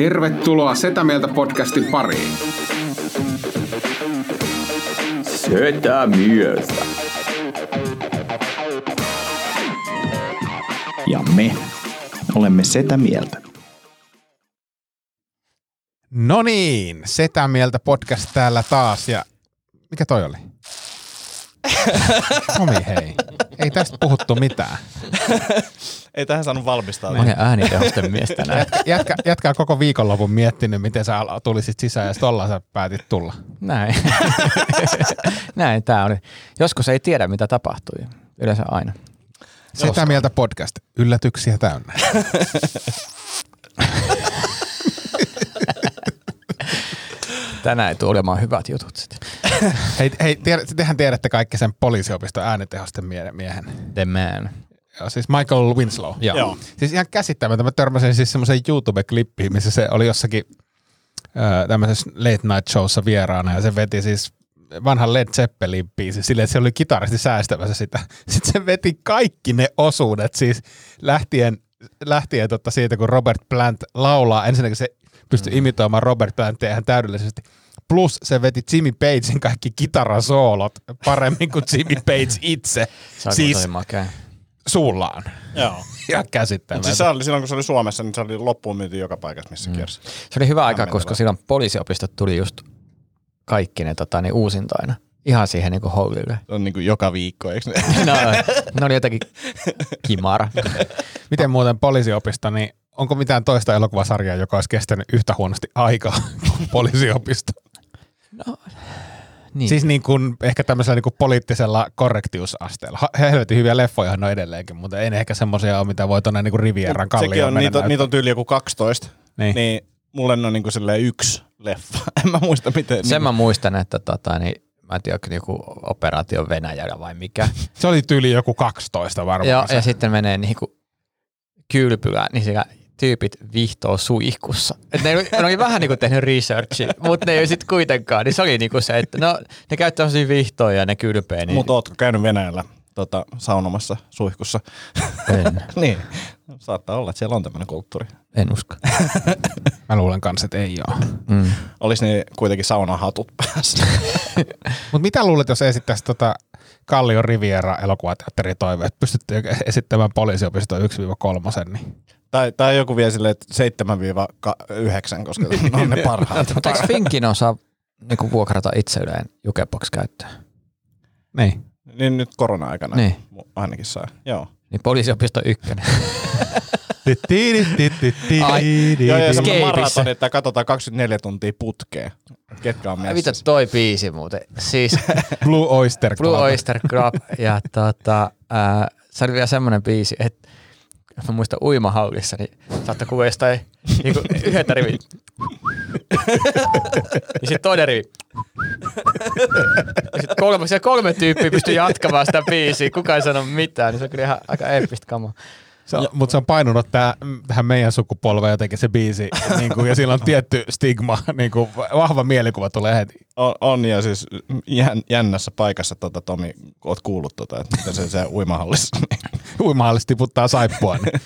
Tervetuloa Setä Mieltä podcastin pariin. Setä mieltä. Ja me olemme Setä Mieltä. No niin, Setä Mieltä podcast täällä taas ja mikä toi oli? Tomi hei, ei tästä puhuttu mitään. Ei tähän saanut valmistaa. Mä olen äänitehosten mies tänään. Jätkä, jätkä, jätkä on koko viikonlopun miettinyt, miten sä tulisit sisään ja sitten sä päätit tulla. Näin. Näin tää oli. Joskus ei tiedä, mitä tapahtui. Yleensä aina. Setä Mieltä podcast, yllätyksiä täynnä. Tänään ei tule olemaan hyvät jutut sitten. hei, hei tiedä, tehän tiedätte kaikki sen poliisiopiston äänitehosten mie- miehen. The man. Joo, siis Michael Winslow. Joo. Joo. Siis ihan käsittämätöntä. Mä törmäsin siis semmoisen YouTube-klippiin, missä se oli jossakin äh, tämmöisessä late night showssa vieraana ja se veti siis vanhan Led Zeppelin biisi silleen, että se oli kitaristi säästämässä sitä. Sitten se veti kaikki ne osuudet, siis lähtien, lähtien totta siitä, kun Robert Plant laulaa. Ensinnäkin se pystyi imitoimaan Robert Plantia ihan täydellisesti. Plus se veti Jimmy Pagein kaikki kitarasoolot paremmin kuin Jimmy Page itse. Saako siis suullaan. Joo. Ja Mutta käsittämätöntä. siis se oli, silloin kun se oli Suomessa, niin se oli loppuun myyty joka paikassa, missä mm. kiersi. Se oli hyvä aika, koska silloin poliisiopistot tuli just kaikki ne, tota, niin uusintaina. Ihan siihen niin kuin hollille. Se on niin kuin joka viikko, eikö ne? No, ne oli jotenkin kimara. Miten muuten poliisiopisto, niin onko mitään toista elokuvasarjaa, joka olisi kestänyt yhtä huonosti aikaa kuin poliisiopisto? Niin. Siis niin kuin ehkä tämmöisellä niin kuin poliittisella korrektiusasteella. Helvetin hyviä leffoja on edelleenkin, mutta ei ne ehkä semmoisia ole, mitä voi tuonne niin kuin Rivieran Sekin kallioon on, mennä niitä, on- niitä on tyyli joku 12. Niin. Niin. niin mulle on niin kuin yksi leffa. en mä muista miten. Sen niin mä muistan, että tota, niin, mä en tiedä, joku operaatio Venäjällä vai mikä. Se oli tyyli joku 12 varmaan. ja, se. ja sitten menee niin kuin kylpylään, niin siellä tyypit vihtoo suihkussa. Et ne, oli- ne oli vähän niin kuin tehnyt researchi, mutta ne ei sitten kuitenkaan. Niin se oli niin kuin se, että no, ne käyttää sellaisia vihtoja ja ne kylpee. Niin Mutta ootko käynyt Venäjällä tota, saunomassa suihkussa? en, niin. Saattaa olla, että siellä on tämmöinen kulttuuri. en usko. Mä luulen kanssa, että ei ole. Mm. Olisi ne kuitenkin saunahatut päässä. Mutta mitä luulet, jos esittäisi tota Kallion Riviera elokuvateatterin toiveet? Pystyttekö esittämään poliisiopisto 1-3, niin tai, tai joku vie silleen, että 7-9, koska ne on ne parhaat. Mutta eikö Finkin osaa niin vuokrata itselleen Jukebox käyttöön? Niin. niin nyt korona-aikana Niin. ainakin saa. Joo. Niin poliisiopisto ykkönen. Ai, Joo, ja semmoinen Escapeissa. maraton, että katsotaan 24 tuntia putkeen. Ketkä on Mitä messissä. toi biisi muuten? Siis Blue Oyster Blue Club. Oyster Club ja tota, ää, se oli vielä semmoinen biisi, että mä muistan uimahallissa, niin saattoi kuulla jostain niin yhdeltä rivi. ja sitten toinen rivi. ja sitten kolme, kolme tyyppiä pystyi jatkamaan sitä biisiä, kukaan ei sano mitään, niin se on kyllä ihan aika eeppistä kamaa. Se on, mutta se on painunut tää, tähän meidän sukupolveen jotenkin se biisi, niin kuin, ja sillä on tietty stigma, niin kuin, vahva mielikuva tulee heti. On, on, ja siis jän, jännässä paikassa, tota, Tomi, kun oot kuullut, tota, että miten se, se uimahallissa. Niin. Uimahallisesti tiputtaa saippua. Niin.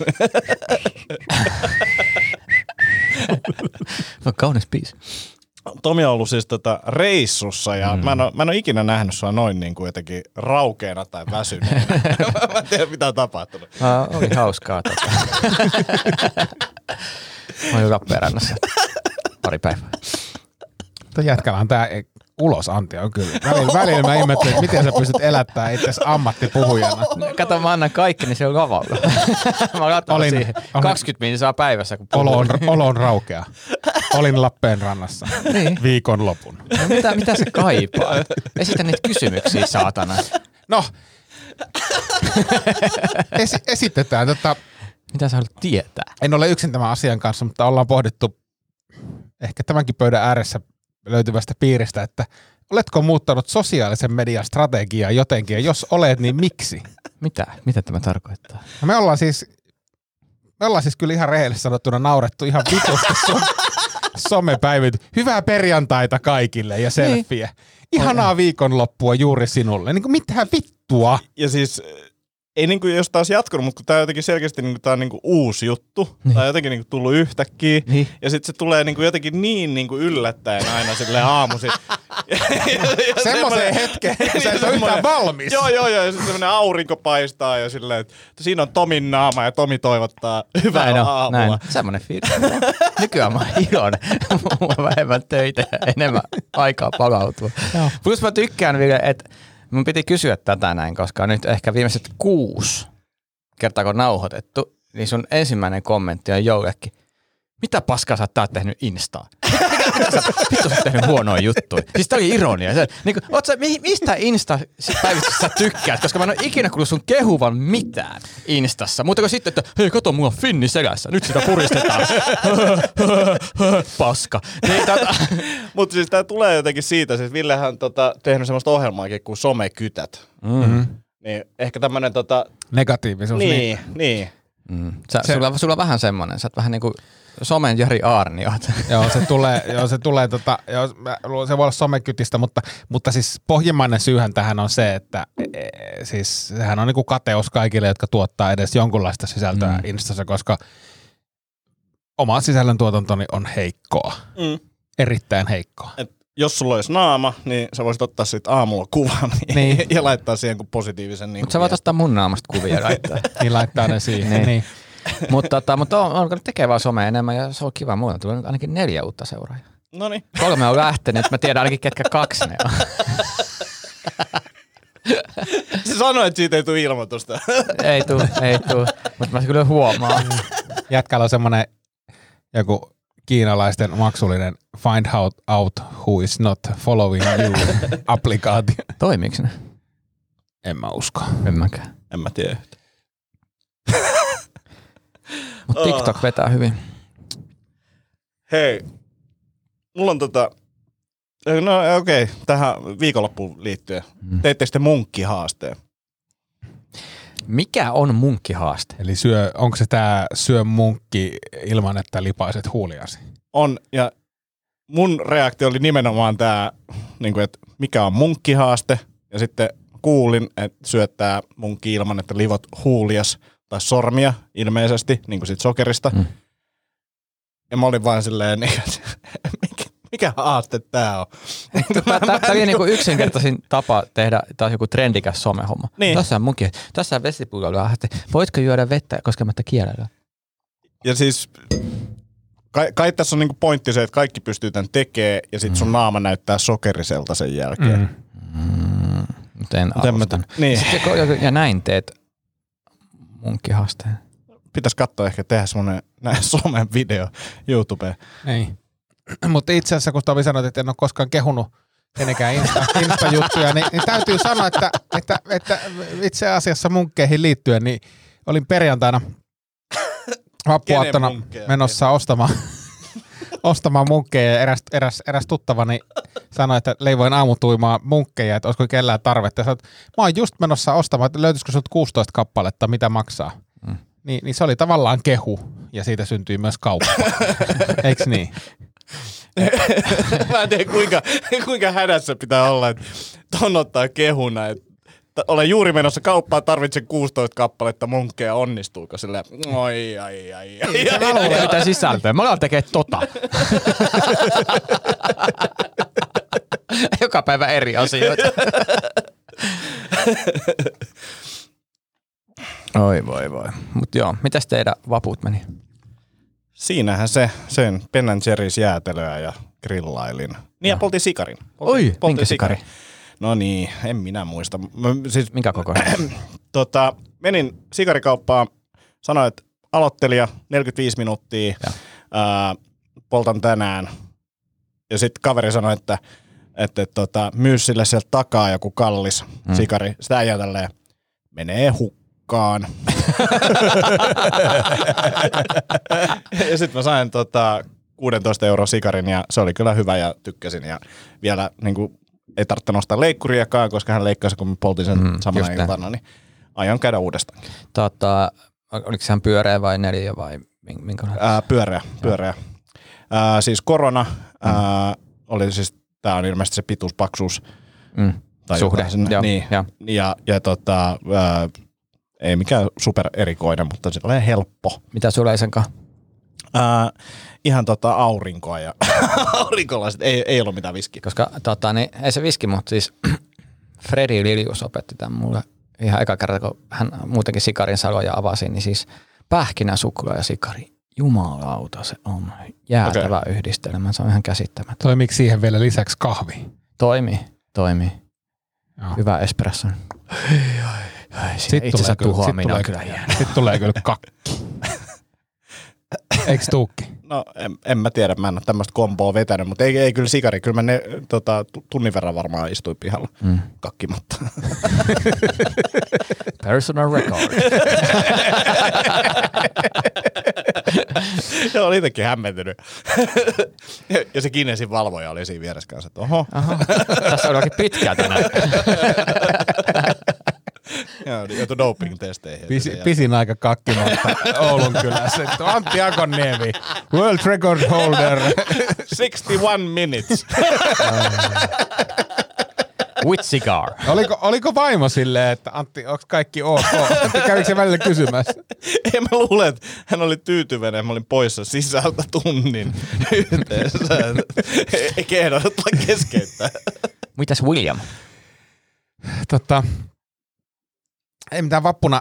No kaunis biisi. Tomi on ollut siis tota reissussa ja mm. mä, en ole, mä en ole ikinä nähnyt sua noin niin kuin jotenkin raukeena tai väsyneenä. mä en tiedä mitä on tapahtunut. Uh, oli hauskaa. Tota. mä olin Lappeenrannassa pari päivää. Tuo jätkällä on tää ulosanti on kyllä. Välillä, välillä mä ihmettelen, että miten sä pystyt elättämään itse ammattipuhujana. Kato, mä annan kaikki, niin se on lavalla. mä Olin- siihen. olin- 20 min saa päivässä, kun Olo on, olo on raukea. Olin Lappeenrannassa Niin. viikonlopun. No, mitä, mitä se kaipaa? Esitä niitä kysymyksiä, saatana. No, esi- esitetään tota, Mitä sä haluat tietää? En ole yksin tämän asian kanssa, mutta ollaan pohdittu ehkä tämänkin pöydän ääressä löytyvästä piiristä, että oletko muuttanut sosiaalisen median strategiaa jotenkin, ja jos olet, niin miksi? Mitä? Mitä tämä tarkoittaa? No me ollaan siis, me ollaan siis kyllä ihan rehellisesti sanottuna naurettu ihan vitusti so, somepäivit. Hyvää perjantaita kaikille ja selfieä. Ihanaa viikonloppua juuri sinulle. Niin kuin mitä vittua? Ja siis ei niinku jos taas jatkunut, mutta kun tää on jotenkin selkeästi niinku, tää on niinku uusi juttu. Niin. Tää on jotenkin niinku tullut yhtäkkiä. Niin. Ja sitten se tulee niinku jotenkin niin niinku yllättäen aina sille ja Semmoiseen hetkeen, kun sä et ole yhtään valmis. Joo, joo, joo. Ja sitten semmoinen aurinko paistaa ja silleen, että siinä on Tomin naama ja Tomi toivottaa hyvää Näin on, aamua. näin. Semmoinen fiilis. Nykyään mä oon iloinen. Mulla on vähemmän töitä ja enemmän aikaa palautua. Plus mä tykkään vielä, että mun piti kysyä tätä näin, koska nyt ehkä viimeiset kuusi kertaa kun nauhoitettu, niin sun ensimmäinen kommentti on jollekin, mitä paskaa sä oot tehnyt Instaan? Mitä, sä, vittu sä oot tehnyt huonoja juttuja. Siis tää oli ironia. Se, niin kuin, sä, mi, mistä Insta päivitystä sä tykkäät? Koska mä en ole ikinä kuullut sun kehuvan mitään Instassa. Mutta kuin sitten, että hei kato, mulla on finni selässä. Nyt sitä puristetaan. Paska. Niin, tota, Mutta siis tää tulee jotenkin siitä, siis Villehän on tota, tehnyt semmoista ohjelmaakin kuin Somekytät. Mm-hmm. Niin ehkä tämmönen tota, Negatiivisuus. niin, niin. niin. mm, sä, sulla, sulla on vähän semmonen. Sä oot vähän niinku somen Jari Aarni. oot. Joo, se tulee, joo, se tulee tota, joo, mä luulen, se voi olla somekytistä, mutta, mutta siis pohjimmainen syyhän tähän on se, että e, siis sehän on niinku kateus kaikille, jotka tuottaa edes jonkunlaista sisältöä mm. Instassa, koska oma sisällöntuotantoni on heikkoa. Mm. Erittäin heikkoa. Et jos sulla olisi naama, niin sä voisit ottaa siitä aamulla kuvan Niin. niin. ja laittaa siihen kuin positiivisen niin Mutta sä voit ottaa mun naamasta kuvia ja laittaa. Niin laittaa ne siihen. Niin. niin. mutta tota, mut on alkanut tekemään somea enemmän ja se on kiva. On tullut nyt ainakin neljä uutta seuraajaa. No niin. Kolme on lähtenyt, mä tiedän ainakin ketkä kaksi ne on. Se sanoi, että siitä ei tule ilmoitusta. ei tuu, ei tuu. Mutta mä kyllä huomaan. Jätkällä on semmoinen joku kiinalaisten maksullinen find out, out who is not following you applikaatio. Toimiiko ne? En mä usko. En mäkään. en mä tiedä. Mutta TikTok vetää hyvin. Hei, mulla on tota, no okei, okay, tähän viikonloppuun liittyen. Mm. Teitte sitten munkkihaasteen. Mikä on munkkihaaste? Eli syö, onko se tää syö munkki ilman, että lipaiset huuliasi? On, ja mun reaktio oli nimenomaan tämä, niin että mikä on munkkihaaste, ja sitten kuulin, että syöttää munkki ilman, että livot huulias tai sormia ilmeisesti, niin kuin sit sokerista. Mm. Mm. Ja mä olin vaan silleen, niin, että mikä, mikä haaste tää on? Tämä oli niinku yksinkertaisin tapa tehdä taas joku trendikäs somehomma. Niin. Tässä on munkin, tässä on vesipullo lähtee. Voitko juoda vettä koskematta kielellä? Ja siis kai, kai tässä on niinku pointti se, että kaikki pystyy tämän tekemään, ja sitten sun naama näyttää sokeriselta sen jälkeen. Mm. Mm, mutta en Mut en mä Niin, Sitten Ja näin teet munkkihaasteen. pitäisi katsoa ehkä tehdä semmonen näin somen video YouTubeen. Ei. Mutta itse asiassa, kun Tomi sanoi, että en ole koskaan kehunut kenenkään Insta, Insta-juttuja, niin, niin, täytyy sanoa, että, että, että itse asiassa munkkeihin liittyen, niin olin perjantaina vappuaattona menossa ostamaan, ostamaan munkkeja ja eräs, eräs, eräs tuttavani sanoi, että leivoin aamutuimaa munkkeja, että olisiko kellään tarvetta. Ja että mä oon just menossa ostamaan, että löytyisikö sinulta 16 kappaletta, mitä maksaa. Mm. Niin, niin se oli tavallaan kehu ja siitä syntyi myös kauppa. Eiks niin? Mä en tiedä kuinka, kuinka hädässä pitää olla, että ton ottaa kehuna, että olen juuri menossa kauppaan, tarvitsen 16 kappaletta munkkeja, onnistuuko sillä? Oi, ai, ai, ai, ai, ai, Ei mitään sisältöä. Mä alan tekee tota. Joka päivä eri asioita. Oi voi voi. Mut joo, mitäs teidän vaput meni? Siinähän se, sen Ben Jerry's jäätelöä ja grillailin. Niin ja poltin sikarin. Poltin, Oi, poltin minkä sikari? No niin, en minä muista. Mä, siis, Minkä koko? tota, menin sikarikauppaan, sanoin, että aloittelija, 45 minuuttia, ää, poltan tänään. Ja sitten kaveri sanoi, että, että, että tota, myy sille sieltä takaa joku kallis mm. sikari. Sitä ei tälleen, menee hukkaan. Kaan. ja sitten mä sain tota 16 euro sikarin ja se oli kyllä hyvä ja tykkäsin. Ja vielä niin kuin, ei tarvitse nostaa leikkuriakaan, koska hän leikkasi, kun poltin sen Mm, mm, samana just näin. iltana, niin aion käydä uudestaan. Tota, oliko sehän pyöreä vai neljä vai min- minkä? Ää, pyöreä, pyöreä. Ää, siis korona ää, oli siis, tää on ilmeisesti se pituus, paksuus. Mm. Tai Suhde, jotain sinne. joo, niin. joo. Ja, ja tota, ää, ei mikään super erikoinen, mutta sellainen helppo. Mitä sulla ei senkaan? Ää, ihan tota aurinkoa ja aurinkolaiset, ei, ei ollut mitään viskiä. Koska tota, niin, ei se viski, mutta siis Fredi Lilius opetti tämän mulle ihan eka kerta, kun hän muutenkin sikarin saloja avasi, niin siis pähkinä, suklaa ja sikari. Jumalauta, se on jäätävä okay. yhdistelmä. Se on ihan käsittämätön. Toimiiko siihen vielä lisäksi kahvi? Toimii, toimii. Joo. Hyvä espresso. Sitten itse asiassa tuhoaminen on kyllä hieno. Sitten tulee kyllä kakki. Eiks tuukki? No en, en mä tiedä, mä en ole tämmöistä komboa vetänyt, mutta ei, ei kyllä sikari. Kyllä mä ne, tota, tu- tunnin verran varmaan istuin pihalla Mm. kakkimatta. Personal record. ja olin itsekin hämmentynyt. ja, ja se Guinnessin valvoja oli siinä vieressä kanssa, että oho. Aha. Tässä on oikein pitkää tänään. Ja joutui doping-testeihin. Pisi, pisin aika kakkimatta Oulun kylässä. Antti Akonniemi, world record holder. 61 minutes. With cigar. Oliko, oliko vaimo silleen, että Antti, onko kaikki ok? Antti kävikö se välillä kysymässä? en mä luule, että hän oli tyytyväinen, mä olin poissa sisältä tunnin yhteensä. Ei- Ei kehdannut keskeyttää. Mitäs William? Tota, ei mitään vappuna.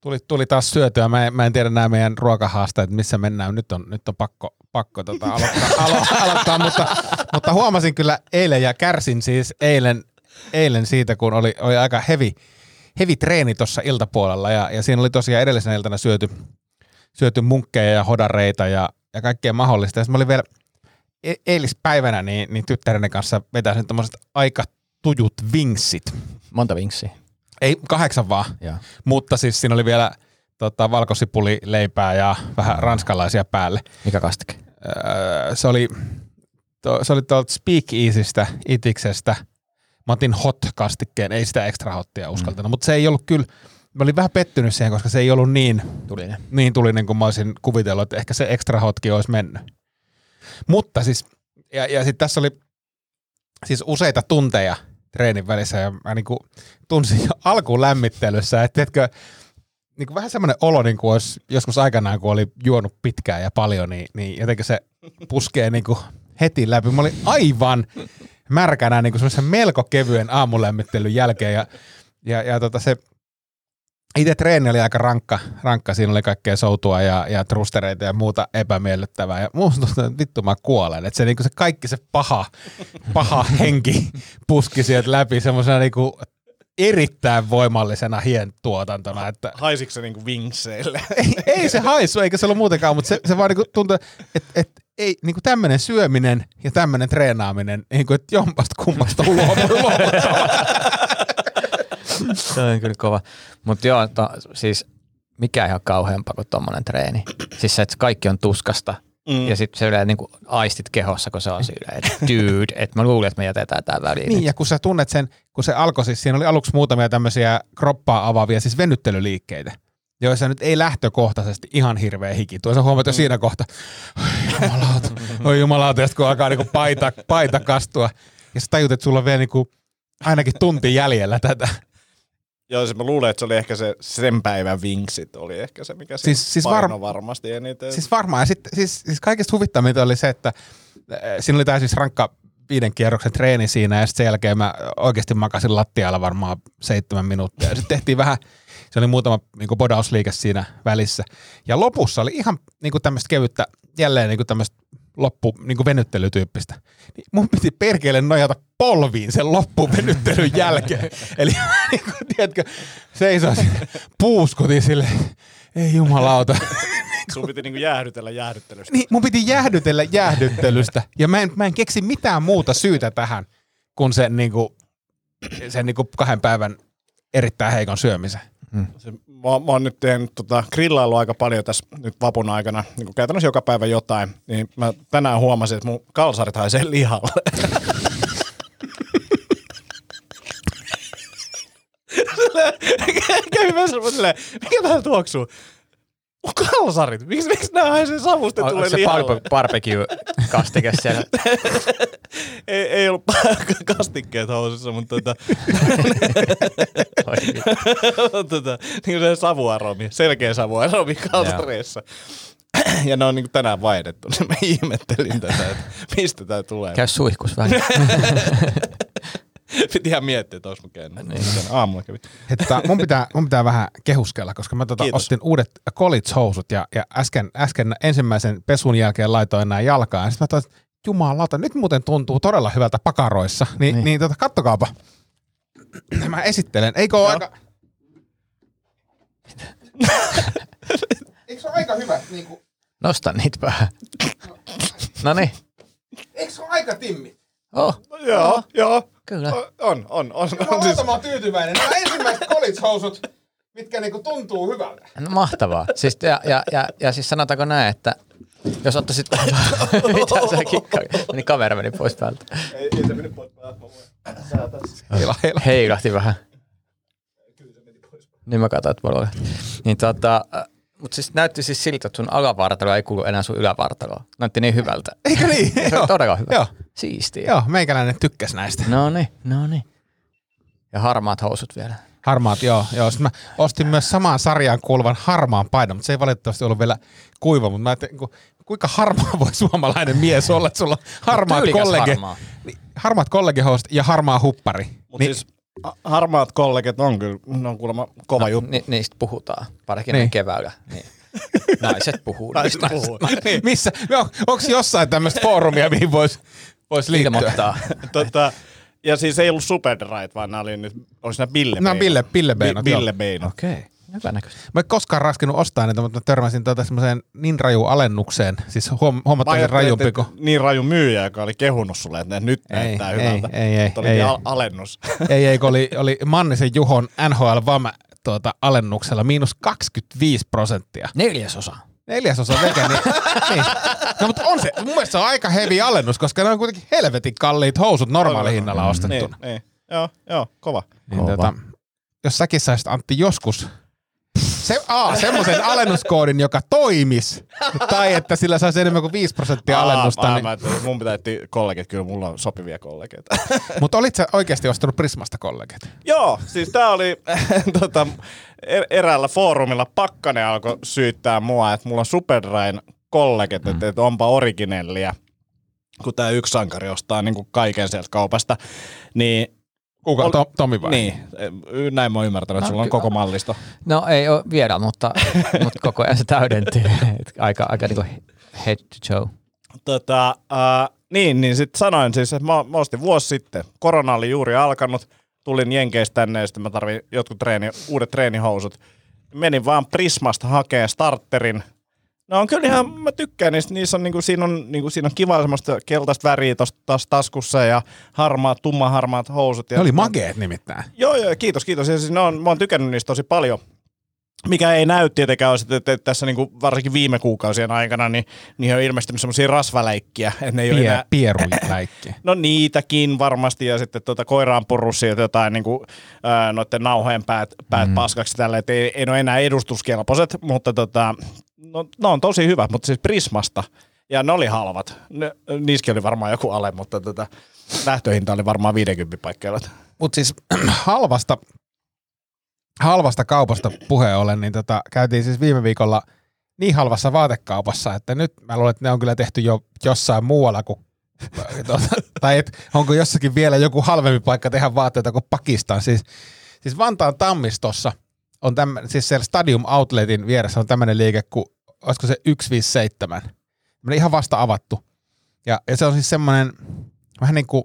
Tuli, tuli taas syötyä. Mä en, mä en tiedä nämä meidän ruokahaasteet, missä mennään. Nyt on, nyt on pakko, pakko tota aloittaa, alo, aloittaa mutta, mutta, huomasin kyllä eilen ja kärsin siis eilen, eilen siitä, kun oli, oli aika hevi, hevi treeni tuossa iltapuolella ja, ja siinä oli tosiaan edellisenä iltana syöty, syöty munkkeja ja hodareita ja, ja kaikkea mahdollista. Ja mä olin vielä e- eilispäivänä niin, niin tyttäreni kanssa vetäisin tämmöiset aika tujut vinksit. Monta vinksiä. Ei, kahdeksan vaan. Joo. Mutta siis siinä oli vielä tota, valkosipulileipää ja vähän ranskalaisia päälle. Mikä kastike? Öö, se oli, to, se oli tuolta Speak Easystä, Itiksestä. Mä otin hot-kastikkeen, ei sitä extra hottia uskaltanut, mm. mutta se ei ollut kyllä, mä olin vähän pettynyt siihen, koska se ei ollut niin, Tuli ne. niin tulinen kuin mä olisin kuvitellut, että ehkä se extra hotkin olisi mennyt. Mutta siis, ja, ja sitten tässä oli siis useita tunteja treenin välissä ja mä niinku tunsin jo alkuun lämmittelyssä, että tiedätkö, niinku vähän semmoinen olo, niin kuin olisi joskus aikanaan, kun oli juonut pitkään ja paljon, niin, niin jotenkin se puskee niinku heti läpi. Mä olin aivan märkänä niin kuin melko kevyen aamulämmittelyn jälkeen ja, ja, ja tota se itse treeni oli aika rankka, rankka. siinä oli kaikkea soutua ja, ja trustereita ja muuta epämiellyttävää. Ja musta tuntuu, että vittu mä kuolen. Että se, niinku se kaikki se paha, paha henki puski sieltä läpi semmoisena niinku erittäin voimallisena hientuotantona. Että Haisiko se niinku vinkseille? ei, ei se haisu, eikä se ollut muutenkaan, mutta se, se vaan niinku tuntui, että et, ei niinku tämmöinen syöminen ja tämmöinen treenaaminen, niinku, että jompasta kummasta luovuttava. Se on kyllä kova. Mutta joo, to, siis mikä ihan kauheampaa kuin tommonen treeni. Siis se, että kaikki on tuskasta. Mm. Ja sitten se yleensä niin aistit kehossa, kun se on silleen, että dude, että mä luulin, että me jätetään tää väliin. Niin, ja kun sä tunnet sen, kun se alkoi siis, siinä oli aluksi muutamia tämmöisiä kroppaa avaavia, siis venyttelyliikkeitä, joissa nyt ei lähtökohtaisesti ihan hirveä hiki. Tuo sä huomaat jo siinä kohta, oi jumalauta, oi jumalauta, ja sit kun alkaa niinku paita, paita kastua, ja sä tajut, että sulla on vielä niinku ainakin tunti jäljellä tätä. Joo, siis mä luulen, että se oli ehkä se sen päivän vinksit oli ehkä se, mikä Siis- siis, siis siis paino var- varmasti eniten. Siis varmaan. Ja sit, siis, siis kaikista huvittavinta oli se, että äh, siinä oli tää siis rankka viiden kierroksen treeni siinä ja sitten sen jälkeen mä oikeasti makasin lattialla varmaan seitsemän minuuttia. Ja sitten tehtiin vähän, se oli muutama niin bodausliike siinä välissä. Ja lopussa oli ihan niin tämmöistä kevyttä, jälleen niin tämmöistä loppu niin venyttelytyyppistä. Niin mun piti perkeelle nojata polviin sen loppuvenyttelyn jälkeen. Eli niin kuin, tiedätkö, seisoisin puuskutin sille, ei jumalauta. Sun piti niinku jäähdytellä jäähdyttelystä. Niin, mun piti jäähdytellä jäähdyttelystä. Ja mä en, mä en keksi mitään muuta syytä tähän, kuin sen, niinku, sen niinku kahden päivän erittäin heikon syömisen. Mm. Se, mä, mä oon nyt tehnyt tota, grillailu aika paljon tässä nyt vapun aikana, niin kuin käytännössä joka päivä jotain, niin mä tänään huomasin, että mun kalsarit haisee lihalle. Kävin vessassa silleen, mikä tää tuoksuu? Kalsarit, miksi, miksi nää haisee savustetulle Onko se lihalle? barbe- barbecue-kastike siellä? ei, ei ollut kastikkeet housussa, mutta tota, tota, niin se savuaromi, selkeä savuaromi kalsareissa. Ja ne on niin tänään vaihdettu, niin mä ihmettelin tätä, että mistä tää tulee. Käy suihkus vähän. Piti ihan miettiä, että olis mä. Niin. Aamulla kävi. Että mun, pitää, mun pitää vähän kehuskella, koska mä tota Kiitos. ostin uudet college-housut ja, ja äsken, äsken ensimmäisen pesun jälkeen laitoin nämä jalkaan. Ja sitten mä toin, että jumalauta, nyt muuten tuntuu todella hyvältä pakaroissa. Ni, niin, niin tota, kattokaapa. Mä esittelen. Eikö ole aika... Eikö se ole aika hyvä? Niin kuin, Nosta niitä vähän. No niin. eikö se ole aika timmi? Oh, Joo, joo. kyllä. On, on, on. on siis, mä tyytyväinen. Nämä ensimmäiset college-housut, mitkä niinku tuntuu hyvältä. No, mahtavaa. Siis, ja, ja, ja, ja siis sanotaanko näin, että jos ottaisit... Mitä sä kikkaat? Niin kamera meni pois päältä. ei, ei se mennyt pois päältä. Heila, heila. Heilahti vähän. Niin mä katsoin, että mulla oli. Niin tota, mutta siis näytti siis siltä, että sun alavartalo ei kuulu enää sun ylävartaloon. Näytti niin hyvältä. Eikö niin? Se on todella hyvä. Joo. Siistiä. Joo, meikäläinen tykkäs näistä. No niin, no niin. Ja harmaat housut vielä. Harmaat, joo. joo. Sitten mä ostin myös samaan sarjaan kuuluvan harmaan paidan, mutta se ei valitettavasti ollut vielä kuiva. Mutta mä ajattelin, ku- kuinka harmaa voi suomalainen mies olla, että sulla on harmaat, Tyylikäs kollege, harmaa. niin, harmaat kollegehousut ja harmaa huppari. Mutta niin. siis ha- harmaat kollegit on kyllä, ne on kuulemma kova no, juttu. Ni, niistä puhutaan, varsinkin Niin. keväällä. Niin. Naiset puhuu. Naiset puhuu. niin, missä, on, onko jossain tämmöistä foorumia, mihin voisi vois liittyä? Tota, ja siis ei ollut Superdright, vaan nämä oli nyt, olis nämä Bille Nämä on Bille- Billebeinot, Bi- joo. Billebeinot. Okei, okay. Mä en koskaan raskinut ostaa niitä, mutta mä törmäsin tuota semmoiseen niin raju alennukseen, siis huom- huomattavasti rajumpi kuin... niin raju myyjä, joka oli kehunut sulle, että nyt Ei, näyttää ei, hyvältä. ei, ei, Mutta oli ei, al- ei. alennus. ei, ei, kun oli, oli Mannisen Juhon NHL VAM tuota, alennuksella miinus 25 prosenttia. Neljäsosa. Neljäsosa veke, niin, niin. No mutta on se, mun mielestä se on aika heavy alennus, koska ne on kuitenkin helvetin kalliit housut normaali hinnalla ostettuna. niin, niin. Joo, joo, kova. Niin, tota, jos säkin saisit Antti joskus se, aa, semmoisen alennuskoodin, joka toimis, tai että sillä saisi enemmän kuin 5 prosenttia alennusta. Aa, niin, mä, mun pitää etsiä kollegit, kyllä mulla on sopivia kollegeita. mutta olit sä oikeasti ostanut Prismasta kollegit? Joo, siis tää oli tota, er- eräällä foorumilla Pakkanen alkoi syyttää mua, että mulla on Superdryn kollegit, mm. että, että onpa originellia, kun tää yksi sankari ostaa niin kuin kaiken sieltä kaupasta. Niin, Kuka? Ol- Tom, Tomi vai? niin, näin mä oon ymmärtänyt, että No, sulla on ky- koko mallisto. No ei ole vielä, mutta, mutta koko ajan se täydentyy. Aika aika niinku head to toe. Tota, äh, niin, niin sitten sanoin siis, että mä, mä ostin vuosi sitten. Korona oli juuri alkanut. Tulin Jenkeistä tänne ja sitten mä tarvin jotkut treeni, uudet treenihousut. Menin vaan Prismasta hakee starterin. No on kyllä ihan, mä tykkään niistä. Niissä on, niinku, siinä, on, niinku, siinä on kiva semmoista keltaista väriä tuossa taskussa ja harmaat, tummaharmaat housut. Ja Ne oli mageet nimittäin. Joo, joo, kiitos, kiitos. Ja siis ne on, mä oon tykännyt niistä tosi paljon. Mikä ei näy tietenkään, on että, tässä niinku, varsinkin viime kuukausien aikana, niin niihin on ilmestynyt semmoisia rasvaläikkiä, että ne ei ole Pie, enää... No niitäkin varmasti, ja sitten tuota koiraan purussi ja jotain niinku, ää, noiden nauhojen päät, päät mm. paskaksi tällä, että ei, ei ole enää edustuskelpoiset, mutta tota, no, ne on tosi hyvät, mutta siis Prismasta, ja ne oli halvat. Ne, niissäkin oli varmaan joku ale, mutta tota, lähtöhinta oli varmaan 50 paikkeilla. Mutta siis halvasta, halvasta kaupasta puheen ollen, niin tota, käytiin siis viime viikolla niin halvassa vaatekaupassa, että nyt mä luulen, että ne on kyllä tehty jo jossain muualla kuin tuota, tai et, onko jossakin vielä joku halvempi paikka tehdä vaatteita kuin Pakistan. Siis, siis Vantaan Tammistossa on tämmöinen, siis siellä Stadium Outletin vieressä on tämmöinen liike kuin, olisiko se 157. Tämmöinen ihan vasta avattu. Ja, ja se on siis semmoinen, vähän niin kuin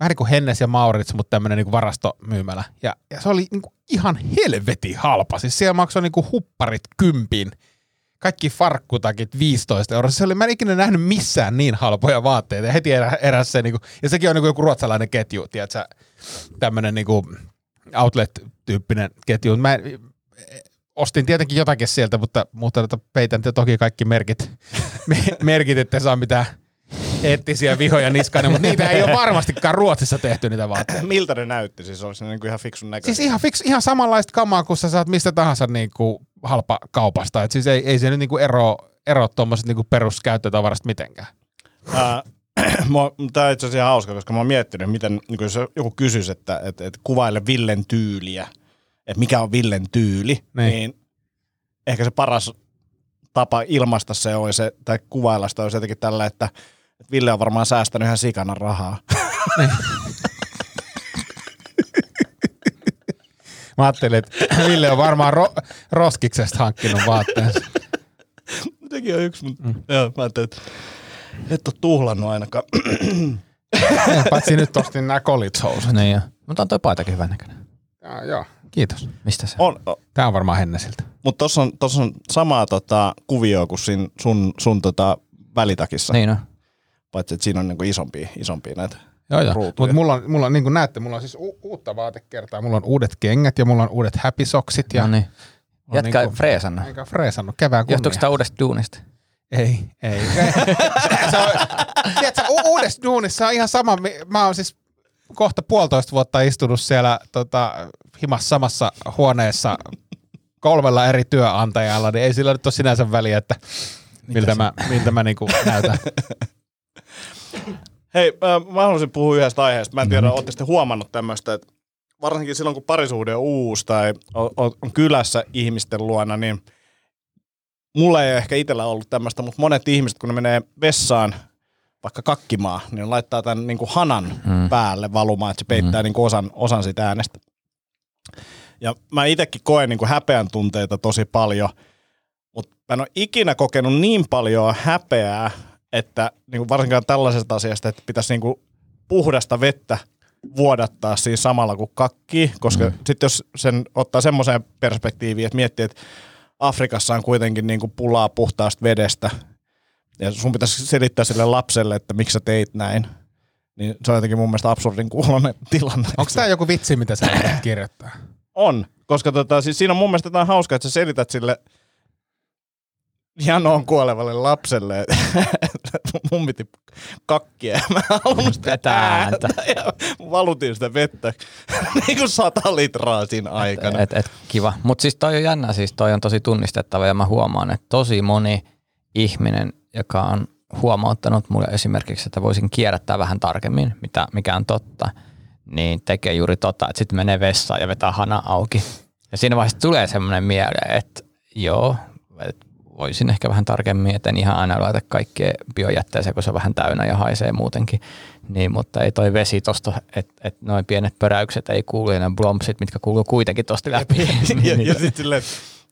vähän niin kuin Hennes ja Maurits, mutta tämmöinen niin varastomyymälä. Ja, ja se oli niin kuin ihan helvetin halpa. Siis siellä maksoi niin kuin hupparit kympin. Kaikki farkkutakit 15 euroa. Se oli, mä en ikinä nähnyt missään niin halpoja vaatteita. Ja heti erä, eräs se, niin kuin, ja sekin on niin kuin joku ruotsalainen ketju, tiedätkö, tämmöinen niin kuin, outlet-tyyppinen ketju. Mä en, ostin tietenkin jotakin sieltä, mutta, mutta tota, peitän te toki kaikki merkit, me- merkit, että saa mitään eettisiä vihoja niskana, mutta niitä ei ole varmastikaan Ruotsissa tehty niitä vaatteita. Miltä ne näytti? Siis olisi ne niinku ihan fiksun näköisiä. Siis ihan, fix, ihan samanlaista kamaa, kun sä saat mistä tahansa niinku halpa kaupasta. Et siis ei, ei se nyt niinku ero, ero tuommoiset niinku peruskäyttötavarasta mitenkään. Tämä on itse asiassa ihan hauska, koska mä oon miettinyt, miten niin jos joku kysyisi, että, että, että kuvaile Villen tyyliä, että mikä on Villen tyyli, Niin. niin, niin ehkä se paras tapa ilmaista se olisi, tai kuvailla sitä olisi jotenkin tällä, että, että Ville on varmaan säästänyt ihan sikana rahaa. Mä ajattelin, että Ville on varmaan ro- roskiksesta hankkinut vaatteensa. Sekin on yksi, mutta mm. joo, mä ajattelin, että et ole tuhlannut ainakaan. Paitsi nyt ostin nämä college housut. Niin jo. Mutta on toi paitakin hyvän näköinen. Ja, joo, kiitos. Mistä se? On, on. Tää on varmaan Hennesiltä. mutta tuossa on, tossa on samaa tota, kuvioa kuin siinä sun, sun tota, välitakissa, Niin on. Paitsi että siinä on niinku isompia, isompia näitä. Joo, joo. Mutta mulla on, mulla on, niin kuin näette, mulla on siis u- uutta vaatekertaa. Mulla on uudet kengät ja mulla on uudet happy socksit. Ja No niin. on Jätkä niinku- freesannut. Eikä freesannut kevään kunnia. Johtuuko sitä uudesta duunista? Ei, ei. se on, tiedätkö, u- uudessa duunissa on ihan sama. Mä oon siis kohta puolitoista vuotta istunut siellä tota, himassa samassa huoneessa kolmella eri työantajalla, niin ei sillä nyt ole sinänsä väliä, että miltä mä, miltä mä niinku näytän. Hei, äh, mä haluaisin puhua yhdestä aiheesta. Mä en tiedä, mm-hmm. ootte sitten huomannut tämmöistä, että varsinkin silloin, kun parisuhde on uusi tai on, on, kylässä ihmisten luona, niin mulla ei ehkä itsellä ollut tämmöistä, mutta monet ihmiset, kun ne menee vessaan vaikka kakkimaa, niin laittaa tämän niin kuin hanan mm. päälle valumaan, että se peittää mm. niin kuin osan, osan sitä äänestä. Ja mä itsekin koen niin kuin häpeän tunteita tosi paljon, mutta mä en ole ikinä kokenut niin paljon häpeää, että niin kuin varsinkaan tällaisesta asiasta, että pitäisi niin kuin puhdasta vettä vuodattaa siinä samalla kuin kakkii, koska mm. sitten jos sen ottaa semmoiseen perspektiiviin, että miettii, että Afrikassa on kuitenkin niin kuin pulaa puhtaasta vedestä, ja sun pitäisi selittää sille lapselle, että miksi sä teit näin, niin se on jotenkin mun mielestä absurdin kuulonen tilanne. Onko tämä joku vitsi, mitä sä kirjoittaa? On, koska tota, siis siinä on mun mielestä jotain hauskaa, että sä selität sille janoon kuolevalle lapselle, mun piti kakkia ja mä en halunnut sitä Vetää ääntä. Ja valutin sitä vettä niin kuin sata litraa siinä aikana. Et, et, kiva. Mutta siis toi on jännä, siis toi on tosi tunnistettava ja mä huomaan, että tosi moni ihminen, joka on huomauttanut mulle esimerkiksi, että voisin kierrättää vähän tarkemmin, mitä, mikä on totta, niin tekee juuri tota, että sitten menee vessaan ja vetää hana auki. Ja siinä vaiheessa tulee semmoinen mieleen, että joo, että voisin ehkä vähän tarkemmin, että en ihan aina laita kaikkea biojätteeseen, kun se on vähän täynnä ja haisee muutenkin. Niin, mutta ei toi vesi tosta, että et noin pienet pöräykset ei kuulu ja ne blompsit, mitkä kuuluu kuitenkin tosta läpi. ja, niin, ja sitten silleen,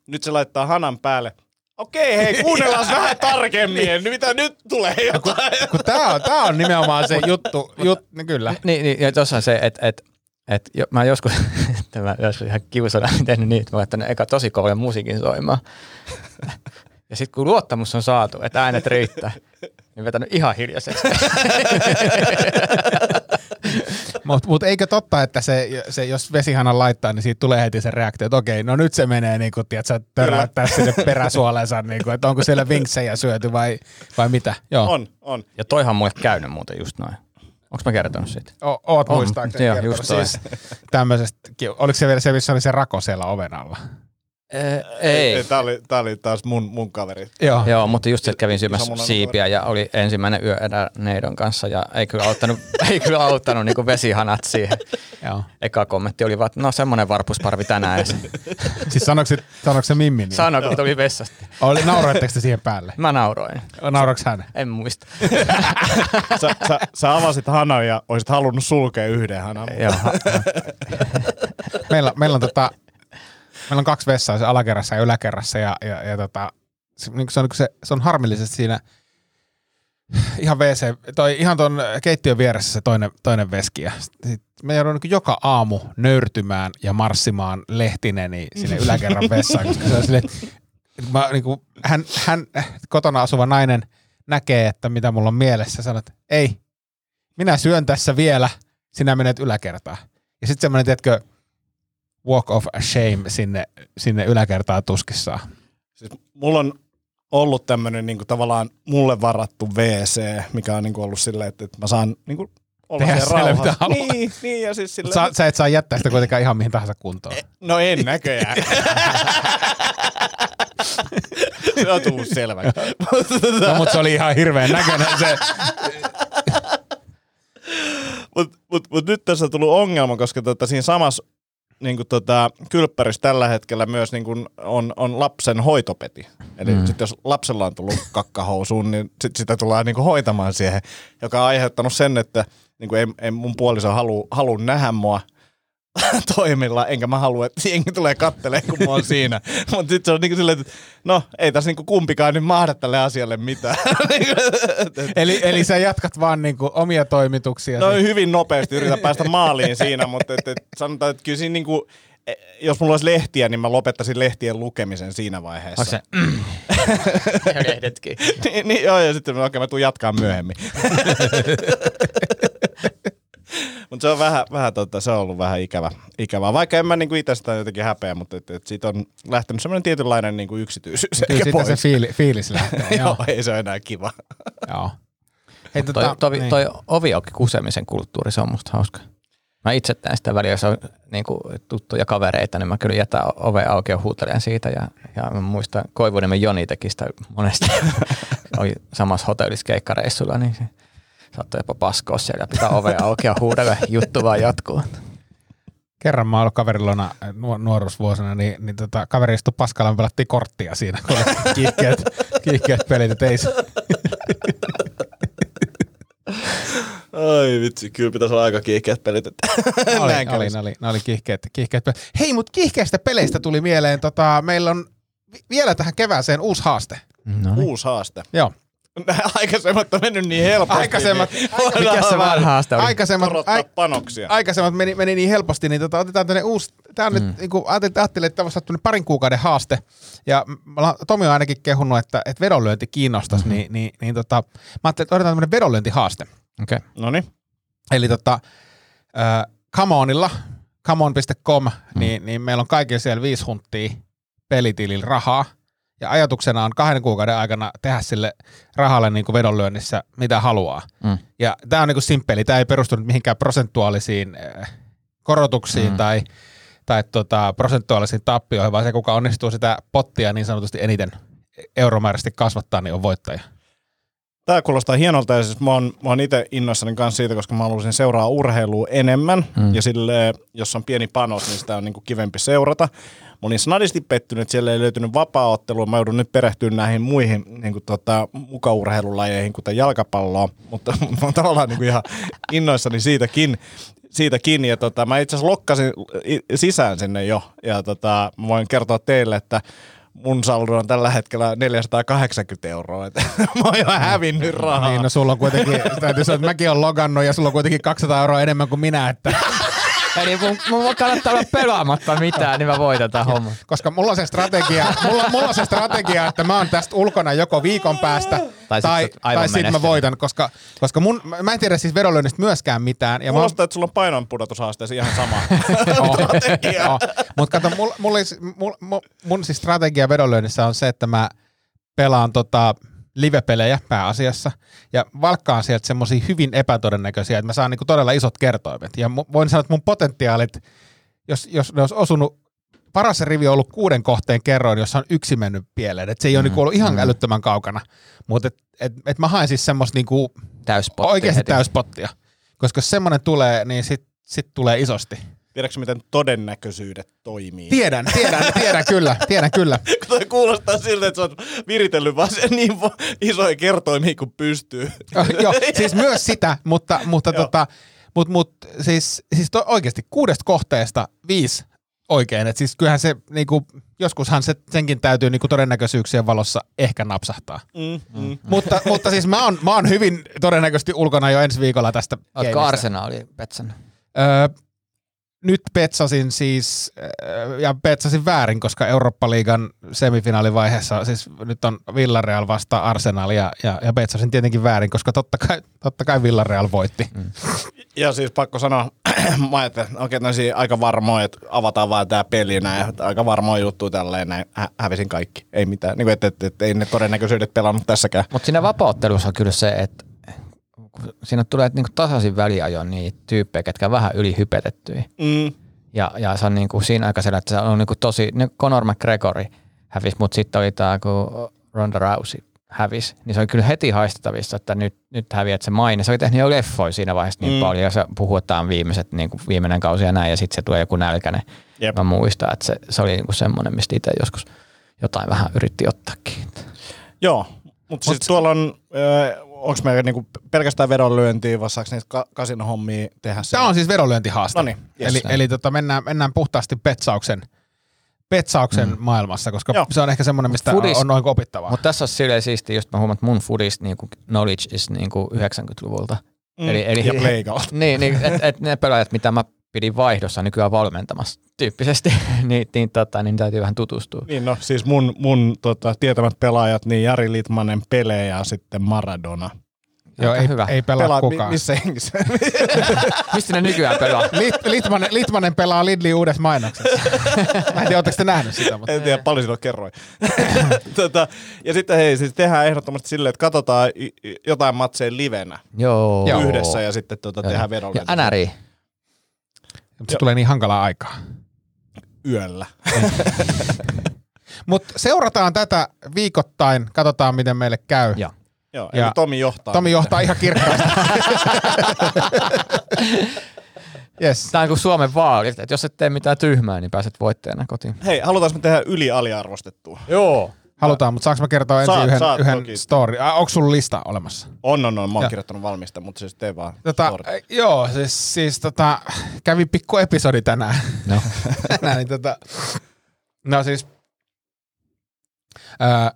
nyt se laittaa hanan päälle. Okei, hei, kuunnellaan vähän tarkemmin. Niin. Mitä nyt tulee jotain? Kun tää on, tää on nimenomaan se juttu, jut, niin kyllä. niin, niin, ja tuossa on se, että et, et, jo, mä joskus, että mä joskus ihan kiusana tehnyt niin, että mä laittanut eka tosi kovan musiikin soimaan. Ja sitten kun luottamus on saatu, että äänet riittää, niin vetänyt ihan hiljaisesti. Mutta mut eikö totta, että se, se, jos vesihanan laittaa, niin siitä tulee heti se reaktio, että okei, no nyt se menee niin kuin, tiedätkö, töräyttää sinne peräsuolensa, niin kuin, että onko siellä vinksejä syöty vai, vai mitä. Joo, On, on. Ja toihan mulle käynyt muuten just noin. Onko mä kertonut siitä? o, oot muistaakseni joo, kertonut. just toi. siis tämmöisestä, oliko se vielä se, missä oli se rako siellä oven alla? Ei. Tämä oli, tää oli taas mun, mun kaveri. Joo. Joo, mutta just se, että kävin syömässä siipiä ja oli ensimmäinen yö edä neidon kanssa ja ei kyllä auttanut, ei kyllä auttanut niin vesihanat siihen. Joo. Eka kommentti oli vaan, että no semmoinen varpusparvi tänään. Siis sanoiko se, sanoiko se Mimmi niin? Sanoi, kun tuli vessasta. Oli, nauroitteko te siihen päälle? Mä nauroin. Nauroiko hän? En muista. Sä, sä, sä avasit hanan ja olisit halunnut sulkea yhden hanan. Joo. meillä, meillä on tota, meillä on kaksi vessaa, se alakerrassa ja yläkerrassa ja, ja, ja tota, se, niin se, on, se, se, on harmillisesti siinä ihan WC, toi, ihan ton keittiön vieressä se toinen, toinen veski ja sit me joudun niin joka aamu nöyrtymään ja marssimaan lehtineni sinne yläkerran vessaan, koska se on sille, mä, niin kuin, hän, hän, kotona asuva nainen näkee, että mitä mulla on mielessä, sanoo, että ei, minä syön tässä vielä, sinä menet yläkertaan. Ja sitten semmoinen, tiedätkö, walk of shame sinne, sinne yläkertaan tuskissaan. Siis mulla on ollut tämmöinen niinku tavallaan mulle varattu WC, mikä on niinku ollut silleen, että, että mä saan niinku olla Tehdä siellä rauhassa. Niin, niin, ja siis silleen, Sä, sä et saa jättää sitä kuitenkaan ihan mihin tahansa kuntoon. No en näköjään. se on tullut selväksi. No, mutta se oli ihan hirveän näköinen se. Mutta mut, mut nyt tässä on tullut ongelma, koska tota, siinä samassa niin kuin tota, kylppärissä tällä hetkellä myös niin kuin on, on lapsen hoitopeti. Eli mm. sit jos lapsella on tullut kakkahousuun, niin sit sitä tullaan niin kuin hoitamaan siihen, joka on aiheuttanut sen, että niin kuin ei, ei mun puoliso halu, halu nähdä mua toimilla, enkä mä halua, että jengi tulee kattelee, kun mä oon siinä. Mutta sitten se on niinku silleen, että no ei tässä niinku kumpikaan nyt mahda tälle asialle mitään. Eli, eli sä jatkat vaan niinku omia toimituksia. No hyvin nopeasti yritän päästä maaliin siinä, mutta et, et, sanotaan, että kyllä siinä niinku, e, jos mulla olisi lehtiä, niin mä lopettaisin lehtien lukemisen siinä vaiheessa. Onko se lehdetkin? niin, niin, joo, ja sitten okei, mä tuun jatkaa myöhemmin. Mutta se on vähän, vähän tota, se on ollut vähän ikävä, ikävää. Vaikka en mä niinku itse sitä jotenkin häpeä, mutta et, et siitä on lähtenyt semmoinen tietynlainen niinku yksityisyys Kyllä siitä pois. se fiili, fiilis lähtee. Joo, joo. ei se ole enää kiva. joo. Hei, Toi, tota, toi, niin. toi ovi auki kusemisen kulttuuri, se on musta hauska. Mä itse teen sitä väliä, jos on niin kuin tuttuja kavereita, niin mä kyllä jätän ove auki ja huutelen siitä. Ja, ja mä muistan, Koivuniemen Joni teki sitä monesti. Oli samassa hotellissa keikkareissulla, niin se saattoi jopa paskoa siellä ja pitää ove auki ja huudella, juttu vaan jatkuu. Kerran mä oon ollut kaverillona nuor- nuoruusvuosina, niin, niin tota, kaveri istui paskalla, me pelattiin korttia siinä, kun oli kiihkeät, kiihkeät pelit, et ei se. Ai vitsi, kyllä pitäisi olla aika kiihkeät pelit. Että oli, oli, ne oli, ne oli kiihkeät, kiihkeät pelit. Hei, mutta kiihkeistä peleistä tuli mieleen, tota, meillä on vi- vielä tähän kevääseen uusi haaste. No niin. Uusi haaste. Joo. Nämä aikaisemmat on mennyt niin helposti. Aikaisemmat, niin Mikä se vanha haaste oli? aikaisemmat, panoksia. aikaisemmat meni, meni niin helposti, niin tota, otetaan tänne uusi, tämä on mm. nyt, niin kuin ajattelin, ajattelin, että tämä olla parin kuukauden haaste, ja Tomi on ainakin kehunut, että, että vedonlyönti kiinnostaisi, mm-hmm. niin, niin, niin tota, mä ajattelin, että otetaan tämmöinen vedonlyöntihaaste. Okei. Okay. No niin. Eli tota, äh, Comeonilla, comeon.com, mm. niin, niin meillä on kaikilla siellä viisi hunttia pelitilillä rahaa. Ja ajatuksena on kahden kuukauden aikana tehdä sille rahalle niin kuin vedonlyönnissä mitä haluaa. Mm. Ja tämä on niin kuin simppeli, tämä ei perustu nyt mihinkään prosentuaalisiin äh, korotuksiin mm. tai, tai tota, prosentuaalisiin tappioihin, vaan se kuka onnistuu sitä pottia niin sanotusti eniten euromääräisesti kasvattaa, niin on voittaja. Tämä kuulostaa hienolta ja siis mä oon, mä oon itse innoissani kanssa siitä, koska mä haluaisin seuraa urheilua enemmän mm. ja sille, jos on pieni panos, niin sitä on niin kuin kivempi seurata. Mä olin snadisti pettynyt, että siellä ei löytynyt vapaa-ottelua. Mä joudun nyt perehtyä näihin muihin niin kuin tota, mukaurheilulajeihin, kuten jalkapalloa, mutta mä oon tavallaan niin kuin ihan innoissani siitäkin. siitäkin. Ja tota, mä itse asiassa lokkasin sisään sinne jo ja tota, mä voin kertoa teille, että mun saldo on tällä hetkellä 480 euroa. Et mä oon jo hävinnyt rahaa. Niin, no sulla on kuitenkin, täytyy sanoa, että mäkin olen logannut ja sulla on kuitenkin 200 euroa enemmän kuin minä, että, Eli mun, mun kannattaa olla pelaamatta mitään, niin mä voitan tämän homman. koska mulla on se strategia, mulla, mulla on se strategia, että mä oon tästä ulkona joko viikon päästä Tai tai, sit tai, sit mä voitan, koska, koska mun, mä en tiedä siis vedonlyönnistä myöskään mitään. Ja mä Kuulostaa, että sulla on painonpudotushaasteessa ihan sama. Joo. Mutta kato, mulla, mulla, mulla, mun, mun siis strategia vedonlyönnissä on se, että mä pelaan tota live-pelejä pääasiassa ja valkkaan sieltä semmoisia hyvin epätodennäköisiä, että mä saan niinku todella isot kertoimet. Ja mu- voin sanoa, että mun potentiaalit, jos, jos ne olisi osunut, paras rivi on ollut kuuden kohteen kerroin, jossa on yksi mennyt pieleen. Et se ei ole niinku ollut ihan älyttömän kaukana, mutta et, et, et mä haen siis semmoista niinku oikeasti heti. täyspottia. Koska jos semmoinen tulee, niin sit, sit tulee isosti. Tiedätkö, miten todennäköisyydet toimii? Tiedän, tiedän, tiedän kyllä, tiedän kyllä. Kun toi kuulostaa siltä, että sä oot viritellyt vaan sen niin isoja kertoimia kuin pystyy. Joo, siis myös sitä, mutta, mutta, tota, mut, mut, siis, siis to, oikeasti kuudesta kohteesta viisi oikein. Et siis kyllähän se, niinku, joskushan se, senkin täytyy niinku todennäköisyyksien valossa ehkä napsahtaa. Mm, mm. mutta, mutta siis mä oon, mä oon hyvin todennäköisesti ulkona jo ensi viikolla tästä gameista. Arsenaali Petsan? Öö, nyt petsasin siis, öö, ja petsasin väärin, koska Eurooppa-liigan semifinaalivaiheessa, siis nyt on Villarreal vasta Arsenal, ja, ja, ja petsasin tietenkin väärin, koska totta kai, totta kai Villarreal voitti. Mm. Ja siis pakko sanoa, mä että okei, okay, aika varmoja, että avataan vaan tämä peli näin, että aika varmoja juttu tälleen näin, hä- hävisin kaikki. Ei mitään, niin kuin, että, että, että, ei ne todennäköisyydet pelannut tässäkään. Mutta siinä vapauttelussa on kyllä se, että kun siinä tulee niinku tasaisin väliajoin niitä tyyppejä, ketkä on vähän ylihypetettyjä. Mm. Ja, ja se on niinku siinä aikaisella, että se on niinku tosi, niin Conor McGregor hävisi, mutta sitten oli tämä, kun Ronda Rousey hävisi, niin se oli kyllä heti haistettavissa, että nyt, nyt häviät se maine. Se oli tehnyt jo leffoja siinä vaiheessa niin Mm. paljon, ja se on viimeiset, niin kuin viimeinen kausi ja näin, ja sitten se tulee joku nälkäinen. Jep. Mä muistan, että se, se oli niinku semmoinen, mistä itse joskus jotain vähän yritti ottaakin. Joo, mutta siis tuolla on, äh, onko meillä niinku pelkästään vedonlyöntiä, vai saako niitä ka- kasinohommia tehdä Tämä on siis vedonlyöntihaaste. No niin, yes. eli eli tota, mennään, mennään puhtaasti petsauksen, petsauksen mm. maailmassa, koska Joo. se on ehkä semmoinen, mistä Foodis- on noin opittavaa. Mutta tässä on silleen siisti, just mä huomaan, että mun foodist niinku knowledge is niinku 90-luvulta. Mm. Eli, eli, Ja Pleikalta. niin, niin että et ne pelaajat, mitä mä pidin vaihdossa nykyään valmentamassa tyyppisesti, niin, niin, tota, niin täytyy vähän tutustua. Niin no, siis mun, mun tota, tietämät pelaajat, niin Jari Litmanen, Pele ja sitten Maradona. Joo, ei, hyvä. ei pelaa Pelaa, mi, kukaan. missä hengissä? Mistä ne nykyään pelaa? Lit, Litmanen, Litmanen pelaa Lidlin uudessa mainoksessa. Mä en tiedä, oletteko te nähnyt sitä, mutta en tiedä, paljon silloin kerroin. tota, ja sitten hei, siis tehdään ehdottomasti silleen, että katsotaan jotain matseja livenä Joo. Joo. yhdessä ja sitten tota, tehdään vedolle Ja NRI. Mutta se tulee niin hankalaa aikaa. yöllä. Mutta seurataan tätä viikoittain, katsotaan miten meille käy. Joo. Joo, Ja eli Tomi johtaa. Tomi johtaa ihan kirkkaasti. yes. Tämä on kuin Suomen vaalit, että jos et tee mitään tyhmää, niin pääset voittajana kotiin. Hei, halutaanko me tehdä yli aliarvostettua? Joo. Halutaan, mutta saanko mä kertoa ensin Saat, yhden, saat yhden toki. story? Ah, onko sulla lista olemassa? On, on, on. Mä oon Joo. kirjoittanut valmista, mutta siis tee vaan. Tota, story. äh, joo, siis, siis tota, kävi pikku episodi tänään. No. tänään niin tota, no siis, ää,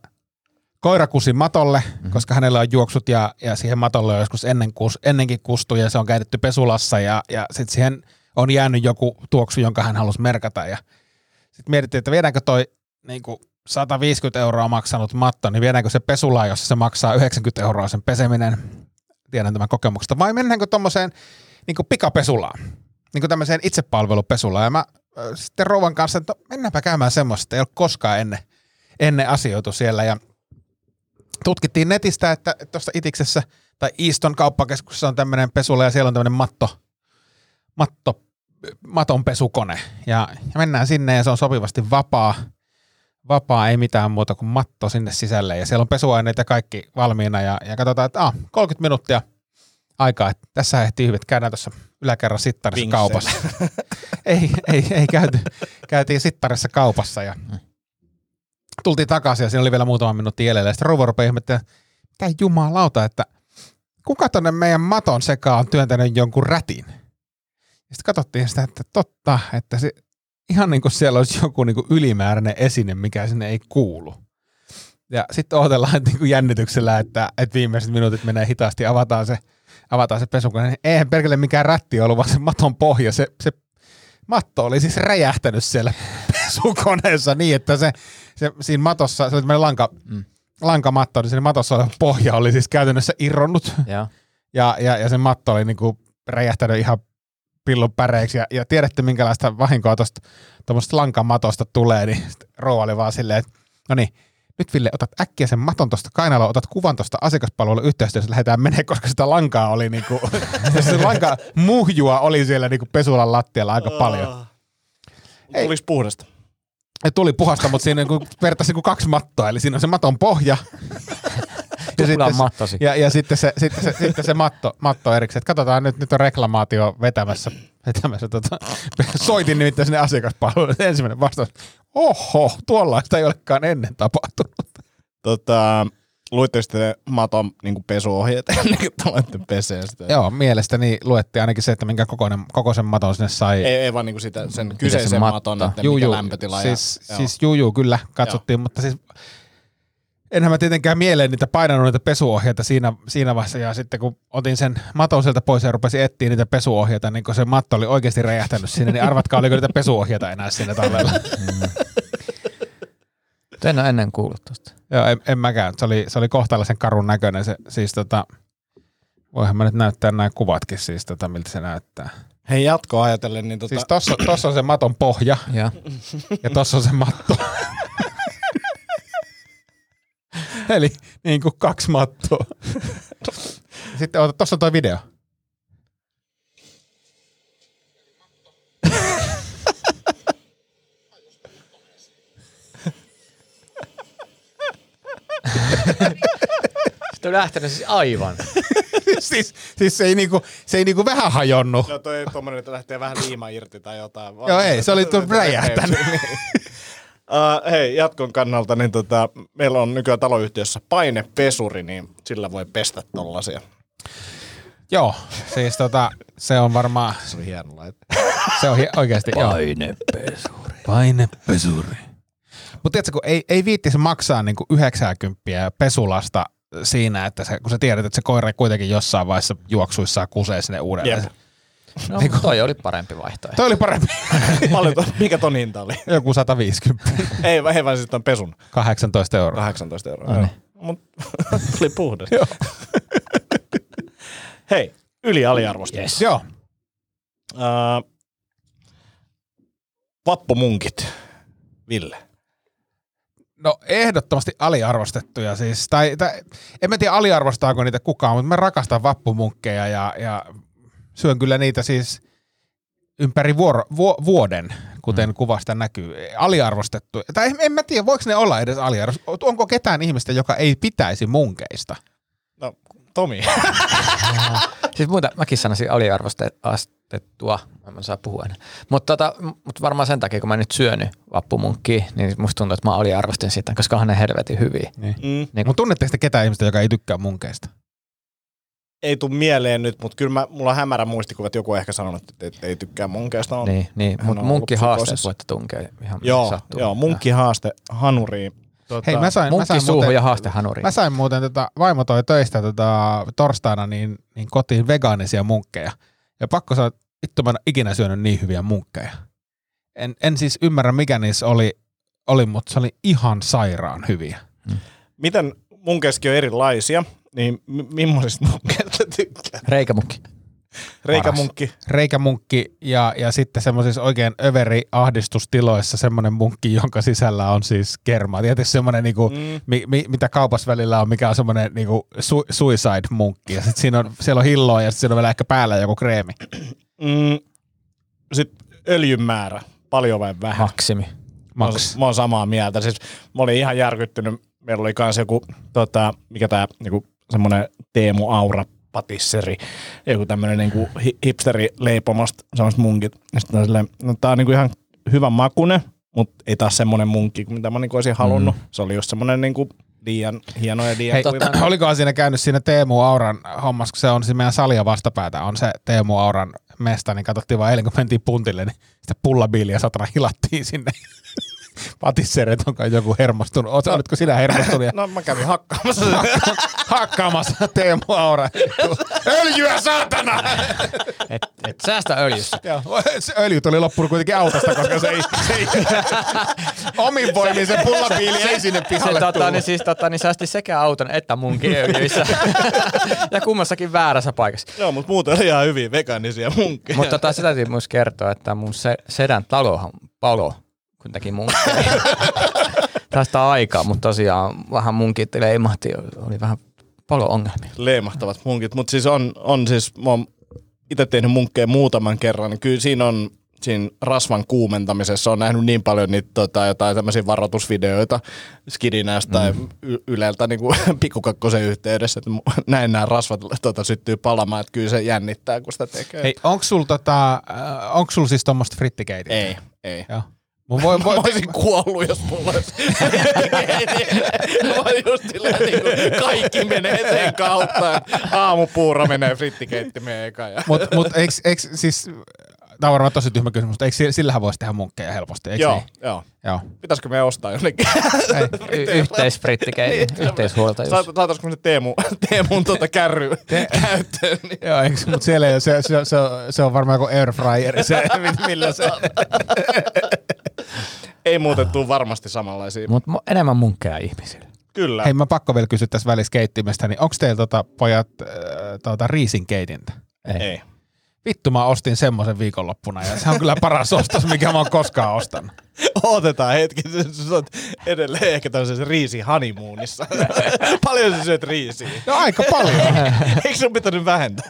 koira kusi matolle, mm-hmm. koska hänellä on juoksut ja, ja siihen matolle on joskus ennen kus, ennenkin kustu ja se on käytetty pesulassa ja, ja sitten siihen on jäänyt joku tuoksu, jonka hän halusi merkata ja sitten mietittiin, että viedäänkö toi niin 150 euroa maksanut matto, niin viedäänkö se pesulaan, jossa se maksaa 90 euroa sen peseminen, tiedän tämän kokemuksesta, vai mennäänkö tuommoiseen niin pikapesulaan, niin kuin tämmöiseen itsepalvelupesulaan. Ja mä äh, sitten rouvan kanssa, että no, mennäänpä käymään semmoista, ei ole koskaan ennen, ennen asioitu siellä. Ja tutkittiin netistä, että tuossa Itiksessä tai Easton kauppakeskuksessa on tämmöinen pesula ja siellä on tämmöinen matto, matto, maton pesukone. Ja, ja mennään sinne ja se on sopivasti vapaa. Vapaa, ei mitään muuta kuin matto sinne sisälle. Ja siellä on pesuaineet ja kaikki valmiina. Ja, ja katsotaan, että ah, 30 minuuttia aikaa. Että tässä ehtii hyvin, että käydään tuossa yläkerran sittarissa Vinkseen. kaupassa. ei, ei, ei käyty. Käytiin sittarissa kaupassa ja tultiin takaisin ja siinä oli vielä muutama minuutti jäljellä. Ja sitten rouva rupeaa ihmettelemään, mitä jumalauta, että kuka tonne meidän maton sekaan on työntänyt jonkun rätin? Ja sitten katsottiin sitä, että totta, että se, ihan niin kuin siellä olisi joku niin kuin ylimääräinen esine, mikä sinne ei kuulu. Ja sitten odotellaan että niin kuin jännityksellä, että, että viimeiset minuutit menee hitaasti, avataan se, avataan se pesukone. Eihän perkele mikään rätti ollut, vaan se maton pohja, se, se matto oli siis räjähtänyt siellä pesukoneessa niin, että se, se siinä matossa, se oli tämmöinen lanka, Mm. lankamatto, niin siinä matossa oleva pohja oli siis käytännössä irronnut Joo. ja, ja, ja se matto oli niinku räjähtänyt ihan pillun päreiksi ja, ja tiedätte minkälaista vahinkoa tuosta tuommoista lankamatosta tulee, niin rouva oli vaan silleen, että no niin, nyt Ville, otat äkkiä sen maton tuosta kainaloa, otat kuvan tuosta asiakaspalvelun yhteistyössä, lähdetään menee, koska sitä lankaa oli niinku, se lanka muhjua oli siellä niinku pesulan lattialla aika paljon. Ei. Tulis puhdasta. Ja tuli puhasta, mutta siinä niinku vertaisi niinku kaksi mattoa, eli siinä on se maton pohja. ja, se- mattosi. ja, ja sitten se, sitten se, sitten se matto, matto erikseen. Että katsotaan, nyt, nyt on reklamaatio vetämässä. vetämässä tota. Soitin nimittäin sinne asiakaspalveluun. Ensimmäinen vastaus, oho, tuollaista ei olekaan ennen tapahtunut. Tota, luitte sitten maton niin pesuohjeet ennen kuin te olette peseen sitä? Joo, mielestäni luettiin ainakin se, että minkä kokoinen, kokoisen maton sinne sai. Ei, ei vaan niin sitä, sen kyseisen maton, että Juu, mikä juu. lämpötila. Siis, ja, siis juu, juu, kyllä katsottiin, mutta siis enhän mä tietenkään mieleen niitä painanut niitä pesuohjeita siinä, siinä vaiheessa, ja sitten kun otin sen maton sieltä pois ja rupesin etsiä niitä pesuohjeita, niin kun se matto oli oikeasti räjähtänyt sinne, niin arvatkaa, oliko niitä pesuohjeita enää siinä talvella. En ole ennen kuullut tuosta. Joo, en, en mäkään. Se oli, se oli kohtalaisen karun näköinen. Se, siis tota, Voihan mä nyt näyttää nämä kuvatkin siis, tota, miltä se näyttää. Hei jatkoa ajatellen, niin tota, Siis tossa, tossa on se maton pohja Ja. ja tossa on se matto. Eli niin kuin kaksi mattoa. Sitten ota, tossa on toi video. Sitten on lähtenyt siis aivan. siis, siis se ei, niinku, se ei niinku vähän hajonnut. No toi tommonen, että lähtee vähän liima irti tai jotain. Joo, ei, se oli tuon räjähtänyt. Uh, hei, jatkon kannalta, niin tota, meillä on nykyään taloyhtiössä painepesuri, niin sillä voi pestä tollasia. Joo, siis tota, se on varmaan, Se on hieno laite. se on hi- oikeasti, joo. Painepesuri. Painepesuri. Mutta tiedätkö, kun ei, ei viittisi maksaa niinku 90 pesulasta siinä, että se, kun sä tiedät, että se koira kuitenkin jossain vaiheessa juoksuissaan kusee sinne uudelleen. Jep. No, toi oli parempi vaihtoehto. Toi oli parempi. Paljon to, mikä ton hinta oli? Joku 150. ei, ei vaan siis ton pesun. 18 euroa. 18 euroa. No Joo. niin. Mut oli puhdas. Hei, yli aliarvosta. Yes. Joo. Uh, vappumunkit. Ville. No ehdottomasti aliarvostettuja siis. Tai, tai en mä tiedä aliarvostaako niitä kukaan, mutta mä rakastan vappumunkkeja ja, ja syön kyllä niitä siis ympäri vuoro, vu, vuoden, kuten mm. kuvasta näkyy. Aliarvostettu. Tai en, en mä tiedä, voiko ne olla edes aliarvostettu. Onko ketään ihmistä, joka ei pitäisi munkeista? No, Tomi. Siis muuta, mäkin sanoisin aliarvostettua, mä en saa puhua enää. Mutta tota, mut varmaan sen takia, kun mä nyt syönyt vappumunkkia, niin musta tuntuu, että mä aliarvostin sitä, koska onhan ne helvetin hyviä. Niin. Mm. Niin, Mutta tunnetteko te ketään ihmistä, joka ei tykkää munkeista? Ei tuu mieleen nyt, mutta kyllä mä, mulla on hämärä muistikuva, että joku on ehkä sanonut, että ei, ei tykkää munkeista. On. niin, niin. Mutta on munkki ollut haasteet psykoosissa. voitte tunkea ihan Joo, sattuu. joo munkkihaaste hanuriin. Tota, Hei, mä sain, mä sain muuten, ja haaste hanuriin. Mä sain muuten, tota, vaimo toi töistä tota, torstaina niin, niin kotiin vegaanisia munkkeja. Ja pakko sanoa, että vittu mä en ole ikinä syönyt niin hyviä munkkeja. En, en siis ymmärrä, mikä niissä oli, oli, mutta se oli ihan sairaan hyviä. Miten munkeissakin on erilaisia, niin mi- millaisista munkeista tykkää? Reikämunkki. Reikämunkki. Reikämunkki ja, ja sitten semmoisissa oikein överi ahdistustiloissa semmoinen munkki, jonka sisällä on siis kerma. Tietysti semmoinen, niinku, Mm. mi, mi, mitä kaupassa välillä on, mikä on semmoinen niinku, su, suicide-munkki. Ja sitten siinä on, siellä on hilloa ja sitten siinä on vielä ehkä päällä joku kreemi. Mm. Sitten öljyn määrä. Paljon vai vähän? Maksimi. Max. Mä oon samaa mieltä. Siis mä olin ihan järkyttynyt. Meillä oli kans joku, tota, mikä tää, niinku, semmonen Teemu Aura patisseri, joku tämmönen niinku hi- hipsteri leipomasta semmoista munkit. Ja sitten silleen, no tää on niinku ihan hyvän makune, mutta ei taas semmonen munkki, mitä mä niinku olisin halunnut. Mm. Se oli just semmonen niinku liian hieno ja liian Hei, kuiva. olikohan siinä käynyt siinä Teemu Auran hommassa, kun se on siinä meidän salia vastapäätä, on se Teemu Auran mesta, niin katsottiin vaan eilen, kun mentiin puntille, niin sitä pullabiiliä satana hilattiin sinne. Patissereet on kai joku hermostunut. Oot, olitko sinä hermostunut ja No mä kävin hakkaamassa hakkaamassa Teemu Aura? Öljyä, saatana! Et, et säästä öljyssä. Joo, se öljy tuli loppunut kuitenkin autosta, koska se ei, se ei omin voimin se pullabiili ei sinne Se, pihalle tota, tullut. niin siis, tota, niin säästi sekä auton että munkin öljyissä. ja kummassakin väärässä paikassa. Joo, mutta muuten oli ihan hyviä vegaanisia munkkeja. Mutta tota, sitä täytyy myös kertoa, että mun se, sedän talohan palo, kun teki munkkeja. Tästä aikaa, mutta tosiaan vähän munkit leimahti, oli vähän palo-ongelmia. leimahtavat munkit, mutta siis on, on siis, mä oon itse tehnyt munkkeja muutaman kerran, niin kyllä siinä on siinä rasvan kuumentamisessa on nähnyt niin paljon niitä tota, jotain tämmöisiä varoitusvideoita Skidinästä tai y- Yleltä niin kuin pikkukakkosen yhteydessä, että näin nämä rasvat tota, syttyy palamaan, että kyllä se jännittää, kun sitä tekee. Hei, onko sul, tota, äh, onks sul siis tuommoista frittikeitintä? ei, ei. Joo. Mun voi, voi, Mä olisin kuollut, jos mulla olisi. Mä olin just silleen, niin kuin kaikki menee sen kautta. Aamupuuro menee frittikeittimeen eka. Ja... mut, mut eiks, eiks, siis, tää on varmaan tosi tyhmä kysymys, mutta eikö si- sillähän voisi tehdä munkkeja helposti, eikö Joo, niin? joo. Joo. Pitäisikö me ostaa jonnekin? Y- yhteisfrittikei, yhteishuoltajuus. Saat- Saataisiko me se Teemu, Teemun tuota kärry käyttöön? Niin. Joo, eikö, mutta siellä ei ole, se, se, se, on- se on varmaan joku airfryer, se, millä se... Ei muuten tuu varmasti samanlaisia. Mutta enemmän munkkeja ihmisille. Kyllä. Hei, mä pakko vielä kysyä tässä välissä keittimestä, niin onko teillä tota, pojat äh, tota, riisinkeitintä? Ei. Vittu, mä ostin semmoisen viikonloppuna ja se on kyllä paras ostos, mikä mä oon koskaan ostanut. Otetaan hetki, sä oot edelleen ehkä tämmöisessä riisi honeymoonissa. Paljon sä syöt riisiä. No aika paljon. Eikö sun pitänyt vähentää?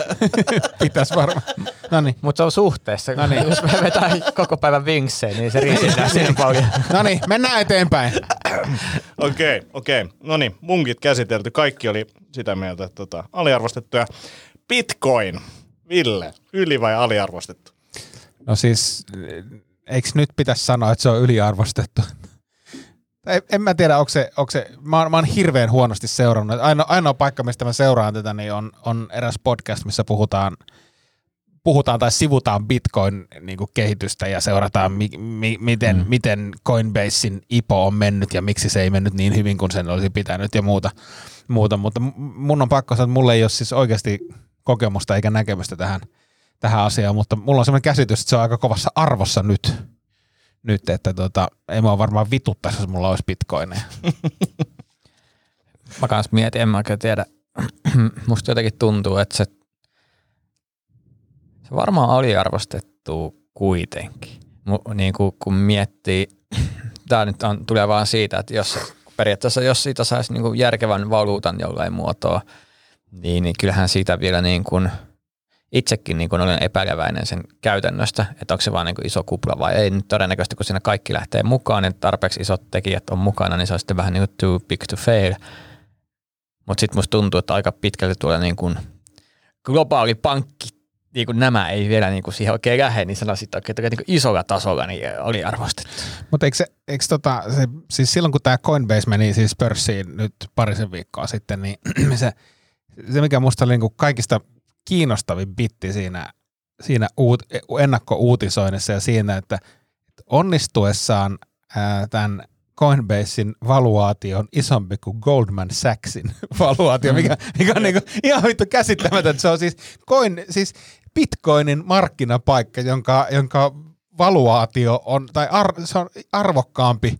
Pitäis varmaan. No niin. Mutta se on suhteessa. No niin. Jos me vetää koko päivän vinkseen, niin se riisitään siinä paljon. No niin, mennään eteenpäin. Okei, okay, okei. Okay. No niin, munkit käsitelty. Kaikki oli sitä mieltä, että tota, aliarvostettuja. Bitcoin. Ville, yli vai aliarvostettu? No siis, eikö nyt pitäisi sanoa, että se on yliarvostettu? En, en mä tiedä, onko se, onko se mä, oon, mä oon hirveän huonosti seurannut. Ainoa, ainoa paikka, mistä mä seuraan tätä, niin on, on eräs podcast, missä puhutaan, puhutaan tai sivutaan Bitcoin niin kuin kehitystä ja seurataan, mi, mi, miten, mm. miten Coinbasein IPO on mennyt ja miksi se ei mennyt niin hyvin kuin sen olisi pitänyt ja muuta. muuta. Mutta mun on pakko sanoa, että mulle ei ole siis oikeasti kokemusta eikä näkemystä tähän, tähän asiaan, mutta mulla on sellainen käsitys, että se on aika kovassa arvossa nyt, nyt että tota, ei mua varmaan vituttaisi, jos mulla olisi bitcoineja. mä kans mietin, en mä tiedä. Musta jotenkin tuntuu, että se, se varmaan aliarvostettu kuitenkin. Mu, niin kuin, kun miettii, tämä nyt on, tulee vaan siitä, että jos periaatteessa jos siitä saisi niin järkevän valuutan jollain muotoa, niin, niin kyllähän siitä vielä niin kuin itsekin niin kuin olen epäileväinen sen käytännöstä, että onko se vaan niin kuin iso kupla vai ei. Nyt todennäköisesti kun siinä kaikki lähtee mukaan, niin tarpeeksi isot tekijät on mukana, niin se on sitten vähän niin kuin too big to fail. Mutta sitten musta tuntuu, että aika pitkälti tulee niin kuin globaali pankki, niin kuin nämä ei vielä niin kuin siihen oikein lähde, niin sanoisin, että niin isolla tasolla niin oli arvostettu. Mutta eikö se, eikö tota, se, siis silloin kun tämä Coinbase meni siis pörssiin nyt parisen viikkoa sitten, niin se – se, mikä musta oli niin kaikista kiinnostavin bitti siinä, siinä uut, ennakko-uutisoinnissa ja siinä, että onnistuessaan ää, tämän Coinbasein valuaatio on isompi kuin Goldman Sachsin valuaatio, mikä, mikä on niin kuin ihan vittu käsittämätön. Se on siis, coin, siis Bitcoinin markkinapaikka, jonka, jonka valuaatio on, tai ar, se on arvokkaampi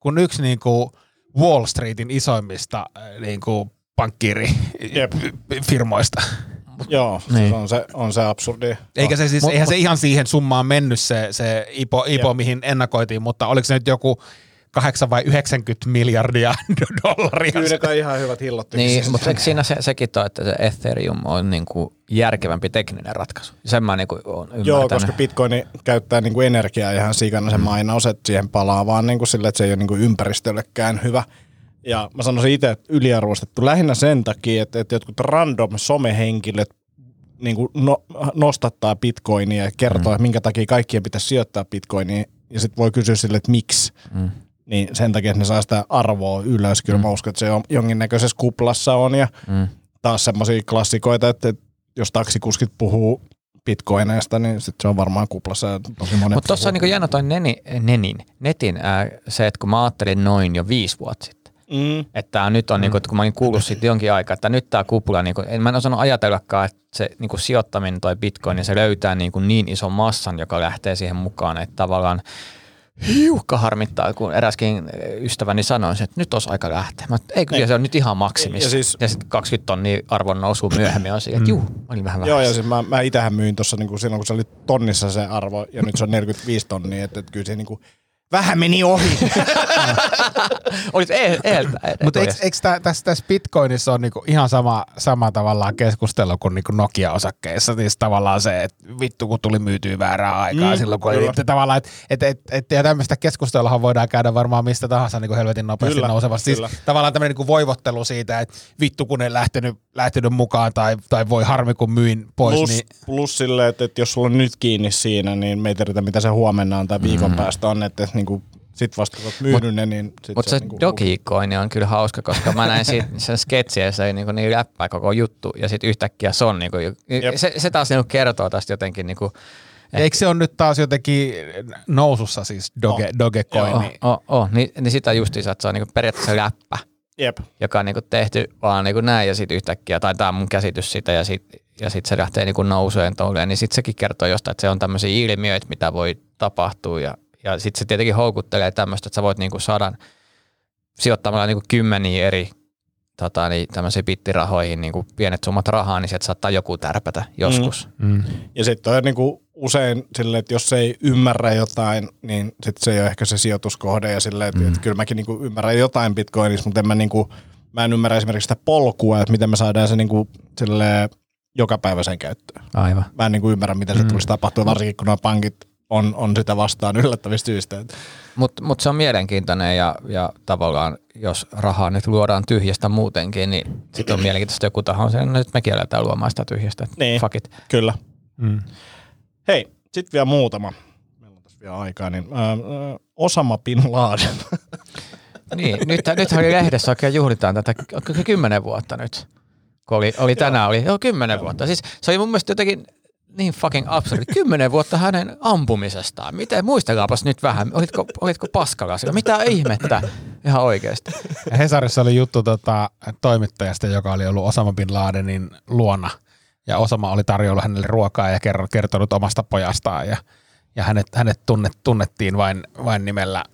kuin yksi niin kuin Wall Streetin isoimmista niin kuin pankkiirifirmoista. Joo, niin. siis on, se, on se absurdi. Eikä se siis, mut, eihän mut, se ihan siihen summaan mennyt se, se IPO, IPO mihin ennakoitiin, mutta oliko se nyt joku 8 vai 90 miljardia dollaria. Kyllä kai ihan hyvät hillot Niin, mutta eikö siinä se, sekin toi, että se Ethereum on niin kuin järkevämpi tekninen ratkaisu? Sen mä niin kuin olen Joo, koska Bitcoin käyttää niin kuin energiaa ihan sikana se mm. mainaus, että siihen palaa vaan niin kuin sille, että se ei ole niin kuin ympäristöllekään hyvä. Ja mä sanoisin itse, että yliarvostettu lähinnä sen takia, että, että jotkut random somehenkilöt niin kuin no, nostattaa bitcoinia ja kertoo, mm. että minkä takia kaikkien pitäisi sijoittaa bitcoinia. Ja sitten voi kysyä sille, että miksi. Mm. Niin sen takia, että ne saa sitä arvoa ylös. Kyllä mm. mä uskon, että se on jonkinnäköisessä kuplassa on. Ja mm. taas semmoisia klassikoita, että, että jos taksikuskit puhuu bitcoineista, niin sit se on varmaan kuplassa ja tosi monet Mutta tuossa on niin jännä toi neni, Nenin, netin ää, se, että kun mä ajattelin noin jo viisi vuotta sitten, Mm. Että nyt on, mm. niin kuin, kun mä olin kuullut siitä jonkin aikaa, että nyt tämä kupla, niin kuin, en mä en osannut ajatellakaan, että se niin kuin sijoittaminen tai bitcoin, niin se löytää niin, kuin niin ison massan, joka lähtee siihen mukaan, että tavallaan hiukka harmittaa, kun eräskin ystäväni sanoi, että nyt olisi aika lähteä. Mä, ei kyllä, se on nyt ihan maksimissa. Ja, siis, ja sitten 20 tonnia arvon nousu myöhemmin on siihen, että juu, oli vähän Joo, ja siis mä, mä itähän myin tuossa niin silloin, kun se oli tonnissa se arvo, ja nyt se on 45 tonnia, että, että kyllä se niin kuin, vähän meni ohi. Olit eeltä. Mutta eikö, eikö tässä, tässä Bitcoinissa on niinku ihan sama, sama tavallaan keskustelu kuin niinku Nokia-osakkeissa? Siis tavallaan se, että vittu kun tuli myytyä väärää aikaa mm, silloin, kun oli, että tavallaan, että et, et, et, ja tämmöistä keskustelua voidaan käydä varmaan mistä tahansa niin kuin helvetin nopeasti kyllä, nousevasti. Siis tavallaan tämmöinen niinku voivottelu siitä, että vittu kun ei lähtenyt, lähtenyt mukaan tai, tai voi harmi kun myin pois. Plus, niin... plus sille, että, että jos sulla on nyt kiinni siinä, niin me ei tiedetä mitä se huomenna on tai viikon mm. päästä on, että niin kuin sit vasta kun myynyt ne, niin sit Mutta se, se niinku Dogecoin on kyllä hauska, koska mä näin siitä, sen sketsiä, se niinku niin läppää koko juttu, ja sitten yhtäkkiä se on, niinku, se, se taas niinku kertoo tästä jotenkin niinku, et, Eikö se on nyt taas jotenkin nousussa siis Doge, oh. Dogecoin? Joo, oh, oh, oh. Niin, niin sitä justiinsa, että se on niinku periaatteessa läppä, Jep. joka on niinku tehty vaan niinku näin ja sitten yhtäkkiä, tai tämä on mun käsitys siitä ja sitten ja sit se lähtee niinku nouseen touleen, niin sitten sekin kertoo jostain, että se on tämmöisiä ilmiöitä, mitä voi tapahtua ja ja sitten se tietenkin houkuttelee tämmöistä, että sä voit niinku saada sijoittamalla niin kuin kymmeniä eri tota, niin, tämmöisiin bittirahoihin niin kuin pienet summat rahaa, niin sieltä saattaa joku tärpätä joskus. Mm. Ja sitten on niinku usein silleen, että jos ei ymmärrä jotain, niin sit se ei ole ehkä se sijoituskohde. Ja silleen, että, mm. että kyllä mäkin niinku ymmärrän jotain bitcoinissa, mutta en mä, niinku, mä en ymmärrä esimerkiksi sitä polkua, että miten me saadaan se niinku, silleen, jokapäiväiseen käyttöön. Aivan. Mä en niinku ymmärrä, miten se Mm. tulisi tapahtua, varsinkin kun nuo pankit on, on sitä vastaan yllättävistä syistä. että- Mutta mut se on mielenkiintoinen ja, ja tavallaan, jos rahaa nyt luodaan tyhjästä muutenkin, niin sitten on mielenkiintoista, että joku taho on sen, nyt me kielletään luomaan sitä tyhjästä. Niin. Fuck it. Kyllä. Mm. Hei, sitten vielä muutama. Meillä on tässä vielä aikaa. Niin, ää, ää, Osama Bin Laden. Niin, nyt, nyt oli lehdessä oikein juhlitaan tätä onko se kymmenen vuotta nyt. Kun oli, oli tänään, oli joo, kymmenen vuotta. Siis se oli mun mielestä jotenkin niin fucking absurdi. Kymmenen vuotta hänen ampumisestaan. Miten, muistakaapas nyt vähän, olitko, olitko paskalla sillä? Mitä ihmettä? Ihan oikeasti. Ja Hesarissa oli juttu tota, toimittajasta, joka oli ollut Osama Bin Ladenin luona. Ja Osama oli tarjolla hänelle ruokaa ja kertonut omasta pojastaan. Ja, ja hänet, hänet tunnet, tunnettiin vain, vain nimellä,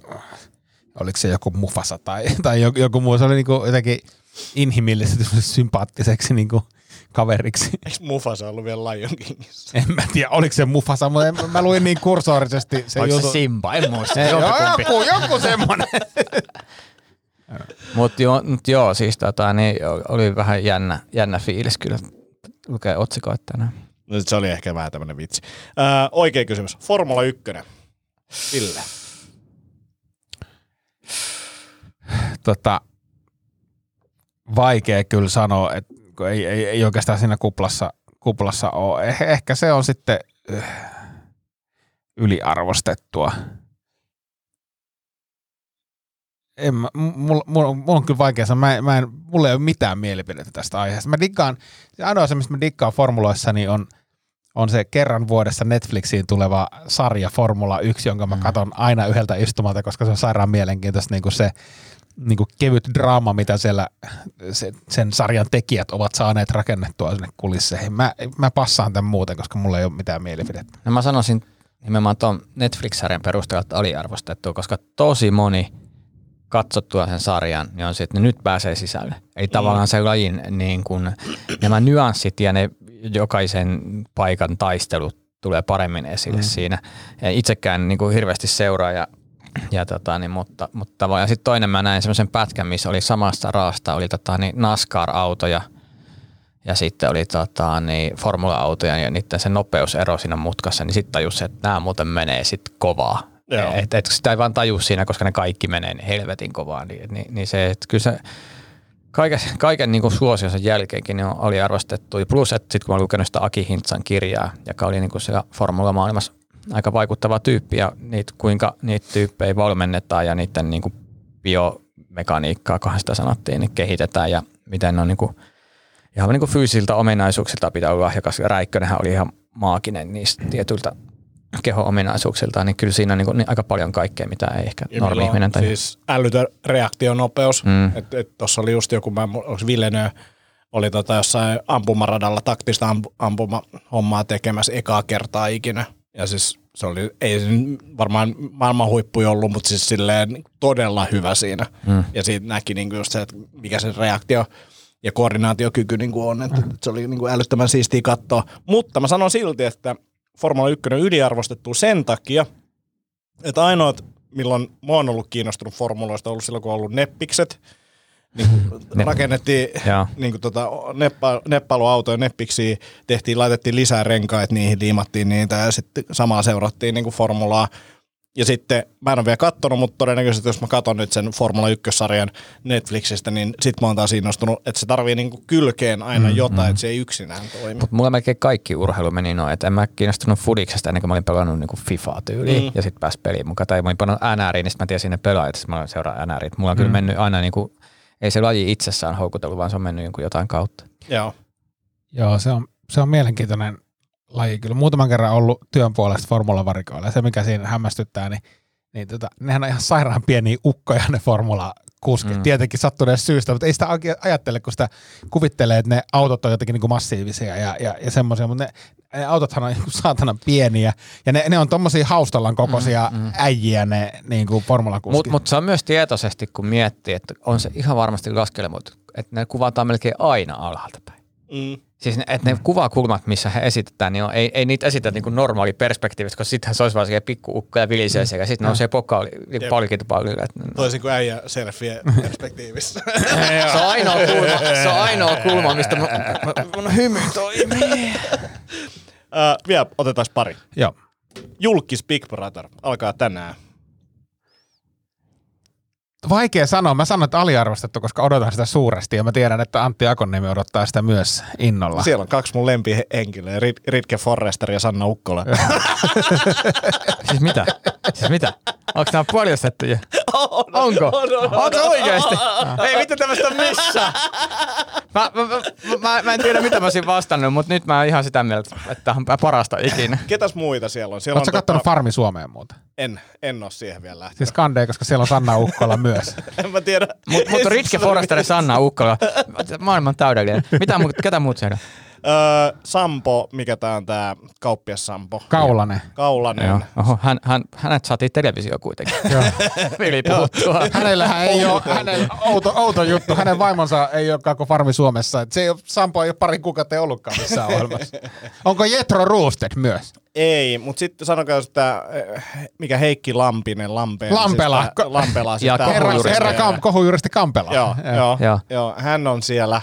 oliko se joku Mufasa tai, tai joku, joku muu. Se oli niinku jotenkin inhimillisesti sympaattiseksi niinku kaveriksi. Eikö Mufasa ollut vielä Lion Kingissä? En mä tiedä, oliko se Mufasa, mutta en- mä luin niin kursorisesti se Oliko juttu. se Simba? En muista. Ei, joku, joku semmoinen. Mutta joo, mut joo, siis tota, niin oli vähän jännä, jännä fiilis kyllä lukee otsikoita tänään. No se oli ehkä vähän tämmönen vitsi. Ää, oikea kysymys. Formula 1. Ville. tota, vaikea kyllä sanoa, että ei, ei, ei oikeastaan siinä kuplassa, kuplassa ole. Eh, ehkä se on sitten äh, yliarvostettua. En, mä- mulla, mulla, mulla, on kyllä vaikea sanoa. Mä, mä en, mulla ei ole mitään mielipidettä tästä aiheesta. Mä diggaan, se ainoa se, mistä mä diggaan formuloissa, niin on, on se kerran vuodessa Netflixiin tuleva sarja Formula 1, jonka mä katson aina yhdeltä istumalta, koska se on sairaan mielenkiintoista niin kuin se niin kuin kevyt draama, mitä siellä se, sen sarjan tekijät ovat saaneet rakennettua sinne kulisseihin. Mä, mä passaan tämän muuten, koska mulla ei ole mitään mielipidettä. No mä sanoisin nimenomaan tuon Netflix-sarjan perusteella, että aliarvostettu, koska tosi moni katsottua sen sarjan, niin on se, että ne nyt pääsee sisälle. Eli tavallaan se lajin niin kun, nämä nyanssit ja ne jokaisen paikan taistelut tulee paremmin esille mm. siinä. Ja itsekään niin kuin hirveästi seuraa, ja, ja tota, niin, mutta, mutta. Ja sitten toinen mä näin semmoisen pätkän, missä oli samasta raasta, oli tota, niin NASCAR-autoja, ja sitten oli tota, niin formula-autoja ja niiden se nopeusero siinä mutkassa, niin sitten tajus, että nämä muuten menee sitten kovaa. Joo. Et, sitä ei vaan taju siinä, koska ne kaikki menee niin helvetin kovaa. Niin, niin, niin se, että kyllä se kaiken, kaiken niin kuin suosionsa jälkeenkin niin on aliarvostettu. Ja plus, että sitten kun mä olen lukenut sitä Aki Hintsan kirjaa, joka oli niin kuin formula-maailmassa aika vaikuttava tyyppi ja niitä, kuinka niitä tyyppejä valmennetaan ja niiden niin kuin biomekaniikkaa, kunhan sitä sanottiin, niin kehitetään ja miten ne on niin kuin ihan niin kuin fyysisiltä ominaisuuksilta pitää olla lahjakas. Ja Räikkönenhän oli ihan maaginen niistä tietyiltä keho-ominaisuuksiltaan, niin kyllä siinä on niin kuin, niin aika paljon kaikkea, mitä ei ehkä normi-ihminen tai Siis älytön reaktionopeus. Mm. Tuossa oli just joku, mä, onko Villeneuve, oli tota jossain ampumaradalla taktista amp- ampumahommaa tekemässä ekaa kertaa ikinä. Ja siis se oli, ei varmaan maailman huippu ollut, mutta siis silleen todella hyvä siinä. Mm. Ja siitä näki niinku just se, että mikä se reaktio ja koordinaatiokyky niinku on, että se oli niinku älyttömän siistiä katsoa. Mutta mä sanon silti, että Formula 1 on yliarvostettu sen takia, että ainoat, milloin mä oon ollut kiinnostunut formuloista, on ollut silloin, kun on ollut neppikset. Niin Ne- rakennettiin niin kuin tota, neppa, neppailuautoja, neppiksi tehtiin, laitettiin lisää renkaita, niihin liimattiin niitä ja sitten samalla seurattiin niin kuin formulaa. Ja sitten, mä en ole vielä kattonut, mutta todennäköisesti jos mä katson nyt sen Formula 1-sarjan Netflixistä, niin sit mä oon taas innostunut, että se tarvii niinku kylkeen aina mm, jotain, mm. että se ei yksinään toimi. Mutta mulla melkein kaikki urheilu meni noin, että en mä kiinnostunut fudiksesta ennen kuin mä olin pelannut niinku FIFA tyyliin Mm. ja sitten pääsi peliin mukaan. Tai mä olin pannut NRiin, niin sitten mä tiesin ne pelaajat, että mä olin seuraa NRiin. Mulla on kyllä mennyt aina niinku, ei se laji itsessään houkutellut, vaan se on mennyt jotain kautta. Joo. Joo, se on, se on mielenkiintoinen laji. Kyllä muutaman kerran ollut työn puolesta formulavarikoilla. Ja se, mikä siinä hämmästyttää, niin, niin tota, nehän on ihan sairaan pieniä ukkoja ne formula kuski, mm. tietenkin sattuneesta syystä, mutta ei sitä ajattele, kun sitä kuvittelee, että ne autot on jotenkin niin kuin massiivisia ja, ja, ja semmoisia, mutta ne, ne autothan on joku saatanan pieniä ja ne, ne on tommosia haustallan kokoisia mm, mm. äijiä ne niin kuin formulakuskit. Mutta mut se on myös tietoisesti, kun miettii, että on se ihan varmasti laskelmoitu, että ne kuvataan melkein aina alhaalta päin. Mm. Siis ne, että ne kuvakulmat, missä he esitetään, niin on, ei, ei niitä esitetä niin kuin normaali perspektiivistä, koska sittenhän se olisi vaan se pikku ukko ja vilisee sekä sitten se pokaali, niin palkintopallille. että- Toisin kuin äijä selfie perspektiivissä. Se on ainoa kulma, se on ainoa kulma mistä mun, mun hymy toimii. Ö, vielä otetaan pari. Joo. Julkis Big Brother alkaa tänään. Vaikea sanoa. Mä sanon, että aliarvostettu, koska odotan sitä suuresti ja mä tiedän, että Antti Akonniemi odottaa sitä myös innolla. Siellä on kaksi mun lempihenkilöä, Rit- Ritke Forrester ja Sanna Ukkola. Siis mitä? Siis mitä? Onko nämä paljastettuja? Onko? Onko oikeesti? Ei mitä tämmöistä on missään. Mä, mä, mä, mä, mä, en tiedä mitä mä olisin vastannut, mutta nyt mä oon ihan sitä mieltä, että tämä on parasta ikinä. Ketäs muita siellä on? Siellä Oletko on tota- kattonut Farmi Suomeen muuta? En, en ole siihen vielä lähtenyt. Siis Kande, koska siellä on Sanna Ukkola myös. En mä tiedä. Mutta mut Ritke Forrester ja Sanna Ukkola, maailman täydellinen. Mitä muut, ketä muut siellä? Öö, Sampo, mikä tää on tää kauppias Sampo? Kaulanen. Kaulanen. Joo. Oho, hän, hän, hänet saatiin televisio kuitenkin. Vili puhuttua. Hänellähän ei ole, hänellä, outo, outo juttu, hänen vaimonsa ei olekaan kuin Farmi Suomessa. Et se ei ole, Sampo ei ole pari kuukautta ollutkaan missään ohjelmassa. Onko Jetro Roosted myös? Ei, mutta sitten sanokaa, että mikä Heikki Lampinen, Lampeen. Lampela. Siis tää- Lampela. Siis Ja Herra, herra Kam, kohujuristi Kampela. Joo, joo, joo, Joo. joo, hän on siellä.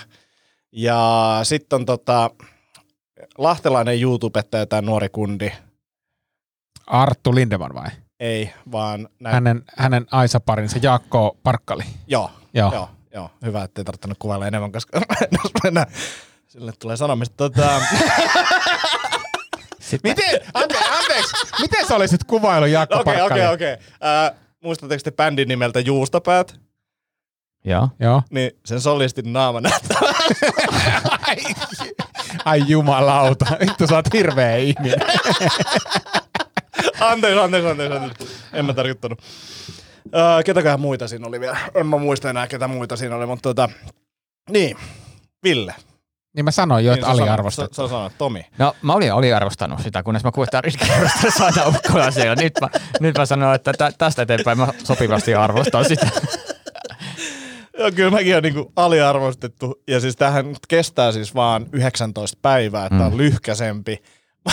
Ja sitten on tota, lahtelainen YouTubettaja, tämä nuori kundi. Arttu Lindeman vai? Ei, vaan näin. Hänen, hänen Aisa-parinsa Jaakko Parkkali. Joo, Joo. joo. joo. Hyvä, ettei tarvinnut kuvailla enemmän, koska jos mennään, sille tulee sanomista. Tota, Miten, ante, anteeksi, miten sä olisit kuvailu Jaakko Okei, Parkkali? okei, okei. Äh, Muistatteko te bändin nimeltä Juustopäät? Joo. Joo. Niin sen solistin naama näyttää. Ai, ai jumalauta, vittu sä oot hirveä ihminen. anteeksi, anteeksi, anteeksi, anteeksi. En mä tarkoittanut. Öö, ketäköhän muita siinä oli vielä? En mä muista enää, ketä muita siinä oli, mutta tota... Niin, Ville. Niin mä sanoin jo, Niin, että sanoit- aliarvostettu. Sä, sä sanoit, Tomi. No mä olin aliarvostanut sitä, kunnes mä kuulin, että Sanna Ukkola siellä. Nyt mä, nyt mä sanoin, että tä, tästä eteenpäin mä sopivasti arvostan sitä. Joo, kyllä mäkin on niinku aliarvostettu. Ja siis tähän kestää siis vaan 19 päivää, että mm. on lyhkäsempi.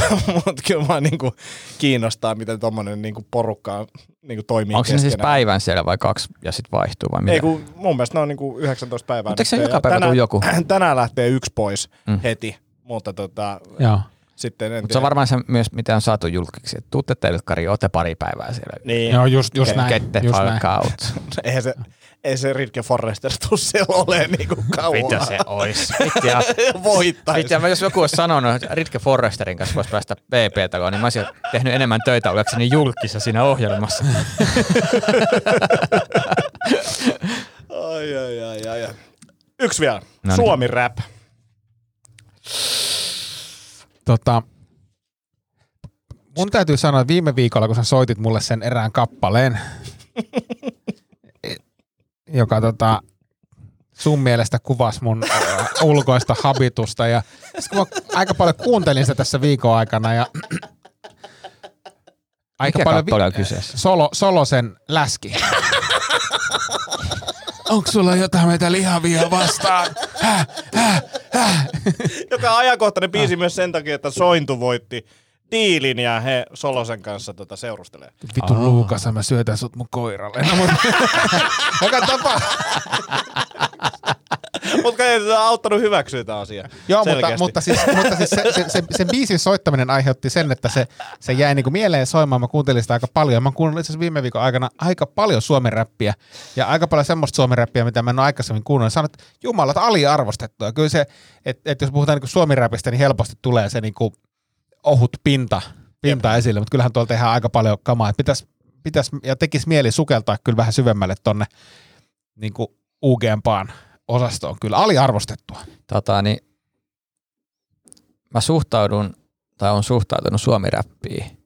Mutta kyllä mä niinku kiinnostaa, miten tommonen niinku porukka on, niinku toimii Onko se siis päivän siellä vai kaksi ja sitten vaihtuu vai mitä? Ei kun mun mielestä ne on niinku 19 päivää. Mutta eikö se joka päivä tänään, joku? Tänään lähtee yksi pois Mm. heti, mutta tota, Joo. sitten en Mutta se on varmaan se myös, mitä on saatu julkiksi. Tuutte telkkariin, ootte pari päivää siellä. Niin, Joo, just, just näin. Get the Just näin. out. eihän se, ei se Ritke Forrester tuu siellä olemaan niinku kauan. Mitä se ois? Vittiä. Voittaisi. Vittiä, mä jos joku olisi sanonut, että Ritke Forresterin kanssa voisi päästä PP-taloon, niin mä olisin tehnyt enemmän töitä ollakseni julkissa siinä ohjelmassa. Ai, ai, ai, ai, ai. Yksi vielä. No niin. Suomi rap. Tota, mun täytyy sanoa, että viime viikolla, kun sä soitit mulle sen erään kappaleen, joka tota, sun mielestä kuvasi mun ulkoista habitusta. Ja sit kun mä aika paljon kuuntelin sitä tässä viikon aikana ja aika Mikä paljon on kyseessä? Solo, Solosen läski. Onko sulla jotain meitä lihavia vastaan? Häh, häh, häh. Joka ajankohtainen biisi myös sen takia, että Sointu voitti diilin ja he Solosen kanssa tota seurustelee. Vitu Luukas, mä syötän sut mun koiralle. No, mutta, joka tapa. Mutta ei tätä auttanut hyväksyä tämä asia. Joo, mutta, mutta, siis, mutta siis se, se, se, sen biisin soittaminen aiheutti sen, että se, se jäi niinku mieleen soimaan. Mä kuuntelin sitä aika paljon. Mä kuunnellut itse asiassa viime viikon aikana aika paljon suomen räppiä ja aika paljon semmoista suomen räppiä, mitä mä en ole aikaisemmin kuunnellut. Sanoin, että jumalat aliarvostettua. Kyllä se, että et jos puhutaan niinku suomen räpistä, niin helposti tulee se niinku ohut pinta, pinta esille, mutta kyllähän tuolta tehdään aika paljon kamaa. Et Pitäis, pitäis, ja tekisi mieli sukeltaa kyllä vähän syvemmälle tonne niinku UGmpaan osastoon. Kyllä aliarvostettua. Tota, niin mä suhtaudun, tai on suhtautunut suomiräppiin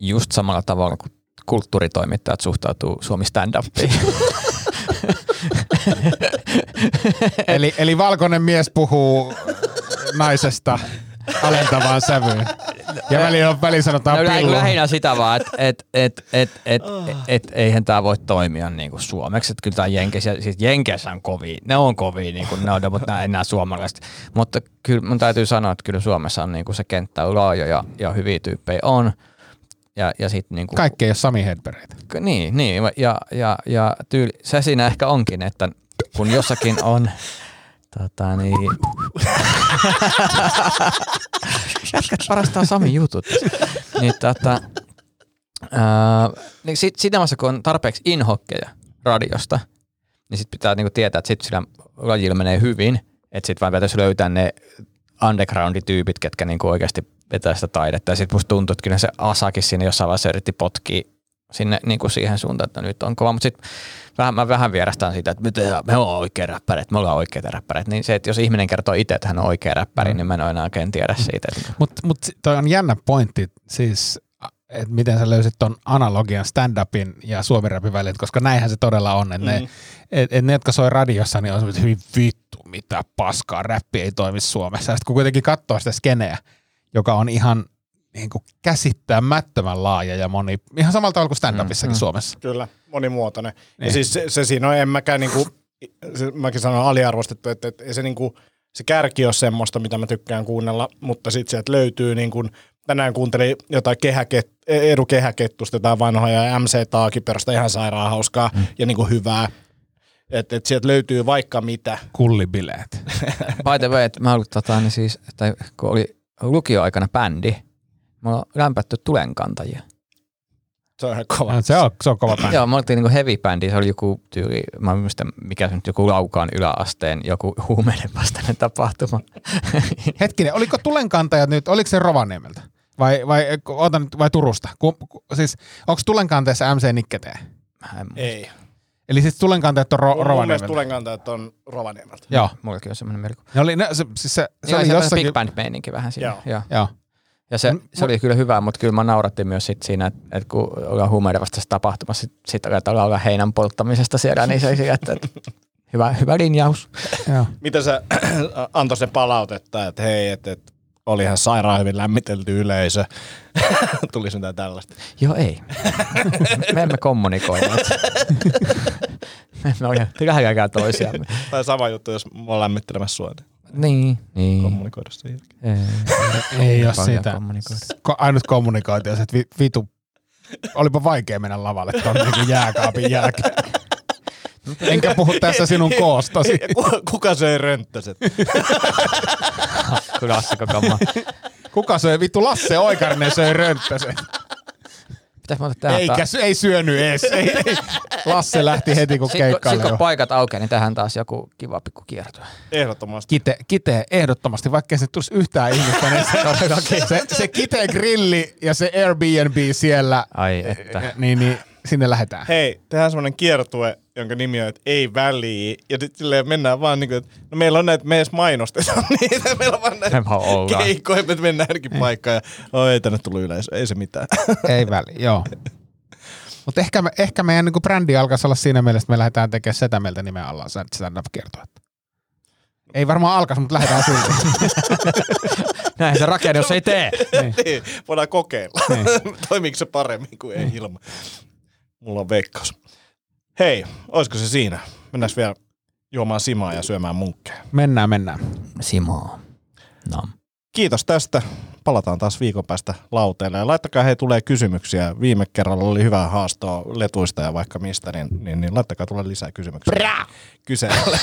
just samalla tavalla kuin kulttuuritoimittajat suhtautuu suomi stand-upiin. eli, eli valkoinen mies puhuu naisesta alentavaan sävyyn. Ja väliin, väliin sanotaan No, pillu. lähinnä sitä vaan, että et, et, et, et, et, et, eihän tämä voi toimia niin kuin suomeksi. Että kyllä tämä Jenkeissä, siis Jenkeissä on kovia, ne on kovia, niin kuin ne on, mutta nämä enää suomalaiset. Mutta kyllä mun täytyy sanoa, että kyllä Suomessa on niin kuin se kenttä laaja ja, ja hyviä tyyppejä on. Ja, ja sit niin kuin, Kaikki ei ole Sami Hedbergitä. K- Niin, niin ja, ja, ja tyyli, se siinä ehkä onkin, että kun jossakin on tota niin, jätkät parastaa Sami jutut, niin tota, ää, niin sit, siinä vaiheessa, kun on tarpeeksi inhokkeja radiosta, niin sit pitää niinku tietää, että sit sillä lajilla menee hyvin, että sit vaan pitäisi löytää ne underground-tyypit, ketkä niinku oikeasti vetää sitä taidetta. Ja sitten musta tuntuu, että kyllä se Asakin siinä jossain vaiheessa yritti potkia sinne niin kuin siihen suuntaan, että nyt on kova. Mutta sitten vähän, mä vähän vierastan siitä, että me, tehdään, me ollaan oikea räppäreitä, me ollaan oikeita räppäreitä. Niin se, että jos ihminen kertoo itse, että hän on oikea räppäri, mm. niin mä en ole enää oikein tiedä siitä. Että Mutta mut toi on jännä pointti, siis että miten sä löysit ton analogian stand-upin ja suomirapin välillä, koska näinhän se todella on. Että mm. ne, et, et ne, jotka soi radiossa, niin on hyvin vittu, mitä paskaa, räppi ei toimi Suomessa. Ja sitten kun kuitenkin katsoo sitä skeneä, joka on ihan niin kuin käsittämättömän laaja ja moni, ihan samalla tavalla kuin stand-upissakin mm, Suomessa. Kyllä, monimuotoinen. Niin. Niin. Ja siis se, se siinä on, en mäkään niinku, se, mäkin sanon aliarvostettu, että, että ei se niinku, se kärki on semmoista, mitä mä tykkään kuunnella, mutta sitten sieltä löytyy niin kuin, tänään kuuntelin jotain kehäket, Edu Kehäkettusta, jotain vanhaa ja MC Taakiperosta, ihan sairaan hauskaa mm. ja niin kuin hyvää. Että et sieltä löytyy vaikka mitä. Kullibileet. By the way, että mä olin tota, niin siis, että kun oli lukioaikana bändi, me ollaan lämpätty tulenkantajia. Se on kova. No, se, on, se on kova bändi. Joo, me oltiin niinku heavy bändi, se oli joku tyyli, mä en muista mikä se nyt, joku Laukaan yläasteen, joku huumeiden vastainen tapahtuma. Hetkinen, oliko tulenkantajat nyt, oliko se Rovaniemeltä? Vai, vai, otan, vai Turusta? Ku, ku, siis, onko tulenkanteessa MC Nikketee? Mä en, Ei. Eli siis tulenkantajat on ro, Mun mielestä Rovaniemeltä? tulenkantajat on Rovaniemeltä. Joo. Mullakin on semmoinen melko. Ne oli, ne, se, siis se, se Se oli jossakin... big band meininki vähän siinä. Joo. Joo. Joo. Ja se, se oli kyllä hyvä, mutta kyllä mä naurattiin myös sit siinä, että, että kun ollaan huumeiden vastaisessa tapahtumassa, sit, sit aletaan olla heinän polttamisesta siellä, niin se oli että, että hyvä, hyvä linjaus. Joo. Mitä sä antoi se palautetta, että hei, että, että oli ihan sairaan hyvin lämmitelty yleisö. Tulisi mitään tällaista. Joo, ei. Me emme kommunikoineet. Me emme ole lähelläkään toisiamme. Tai sama juttu, jos mä oon lämmittelemässä sua, niin Niin, kommunikoida siihen. Ei, Ei ole paljon sitä. Ko, ainut kommunikaatio, että vi, vitu, olipa vaikea mennä lavalle tuon niin jääkaapin jälkeen. Enkä puhu tässä sinun koostasi. Kuka söi rönttäset? Klassikko kamma. Kuka söi? Vittu Lasse Oikarinen söi rönttäsen. Pitäis mä ottaa Eikä, taas. ei syönyt ees. Ei, ei. Lasse lähti heti kun Sitten kun, paikat aukeaa, niin tähän taas joku kiva pikku kiertue. Ehdottomasti. Kite, kite, ehdottomasti, vaikka se tulisi yhtään ihmistä, niin se, se, se Kite grilli ja se Airbnb siellä, Ai että. niin, niin sinne lähdetään. Hei, tehdään semmoinen kiertue, jonka nimi on, että ei väliä. Ja sitten silleen mennään vaan niin kuin, että no meillä on näitä, me edes mainostetaan niitä. Meillä on vaan näitä keikkoja, että mennään ainakin paikkaan. Ja, oh, ei tänne tullut yleisö, ei se mitään. Ei väliä, joo. Mutta ehkä, me, ehkä meidän niin brändi alkaisi olla siinä mielessä, että me lähdetään tekemään sitä mieltä nimen alla stand-up kertoa. Ei varmaan alkaisi, mutta lähdetään silti. Näin se rakennus ei tee. Niin, Voidaan kokeilla. Niin. Toimiiko se paremmin kuin ei ilman. Mulla on veikkaus. Hei, olisiko se siinä? Mennään vielä juomaan simaa ja syömään munkkeja. Mennään, mennään. Simo. No. Kiitos tästä. Palataan taas viikon päästä lauteelle. Ja laittakaa hei tulee kysymyksiä. Viime kerralla oli hyvä haastoa letuista ja vaikka mistä, niin, niin, niin laittakaa tulee lisää kysymyksiä. Bra! Kyselle.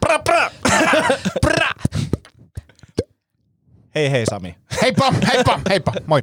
pra, pra! pra! Hei hei Sami. Heippa, heippa, heippa, moi.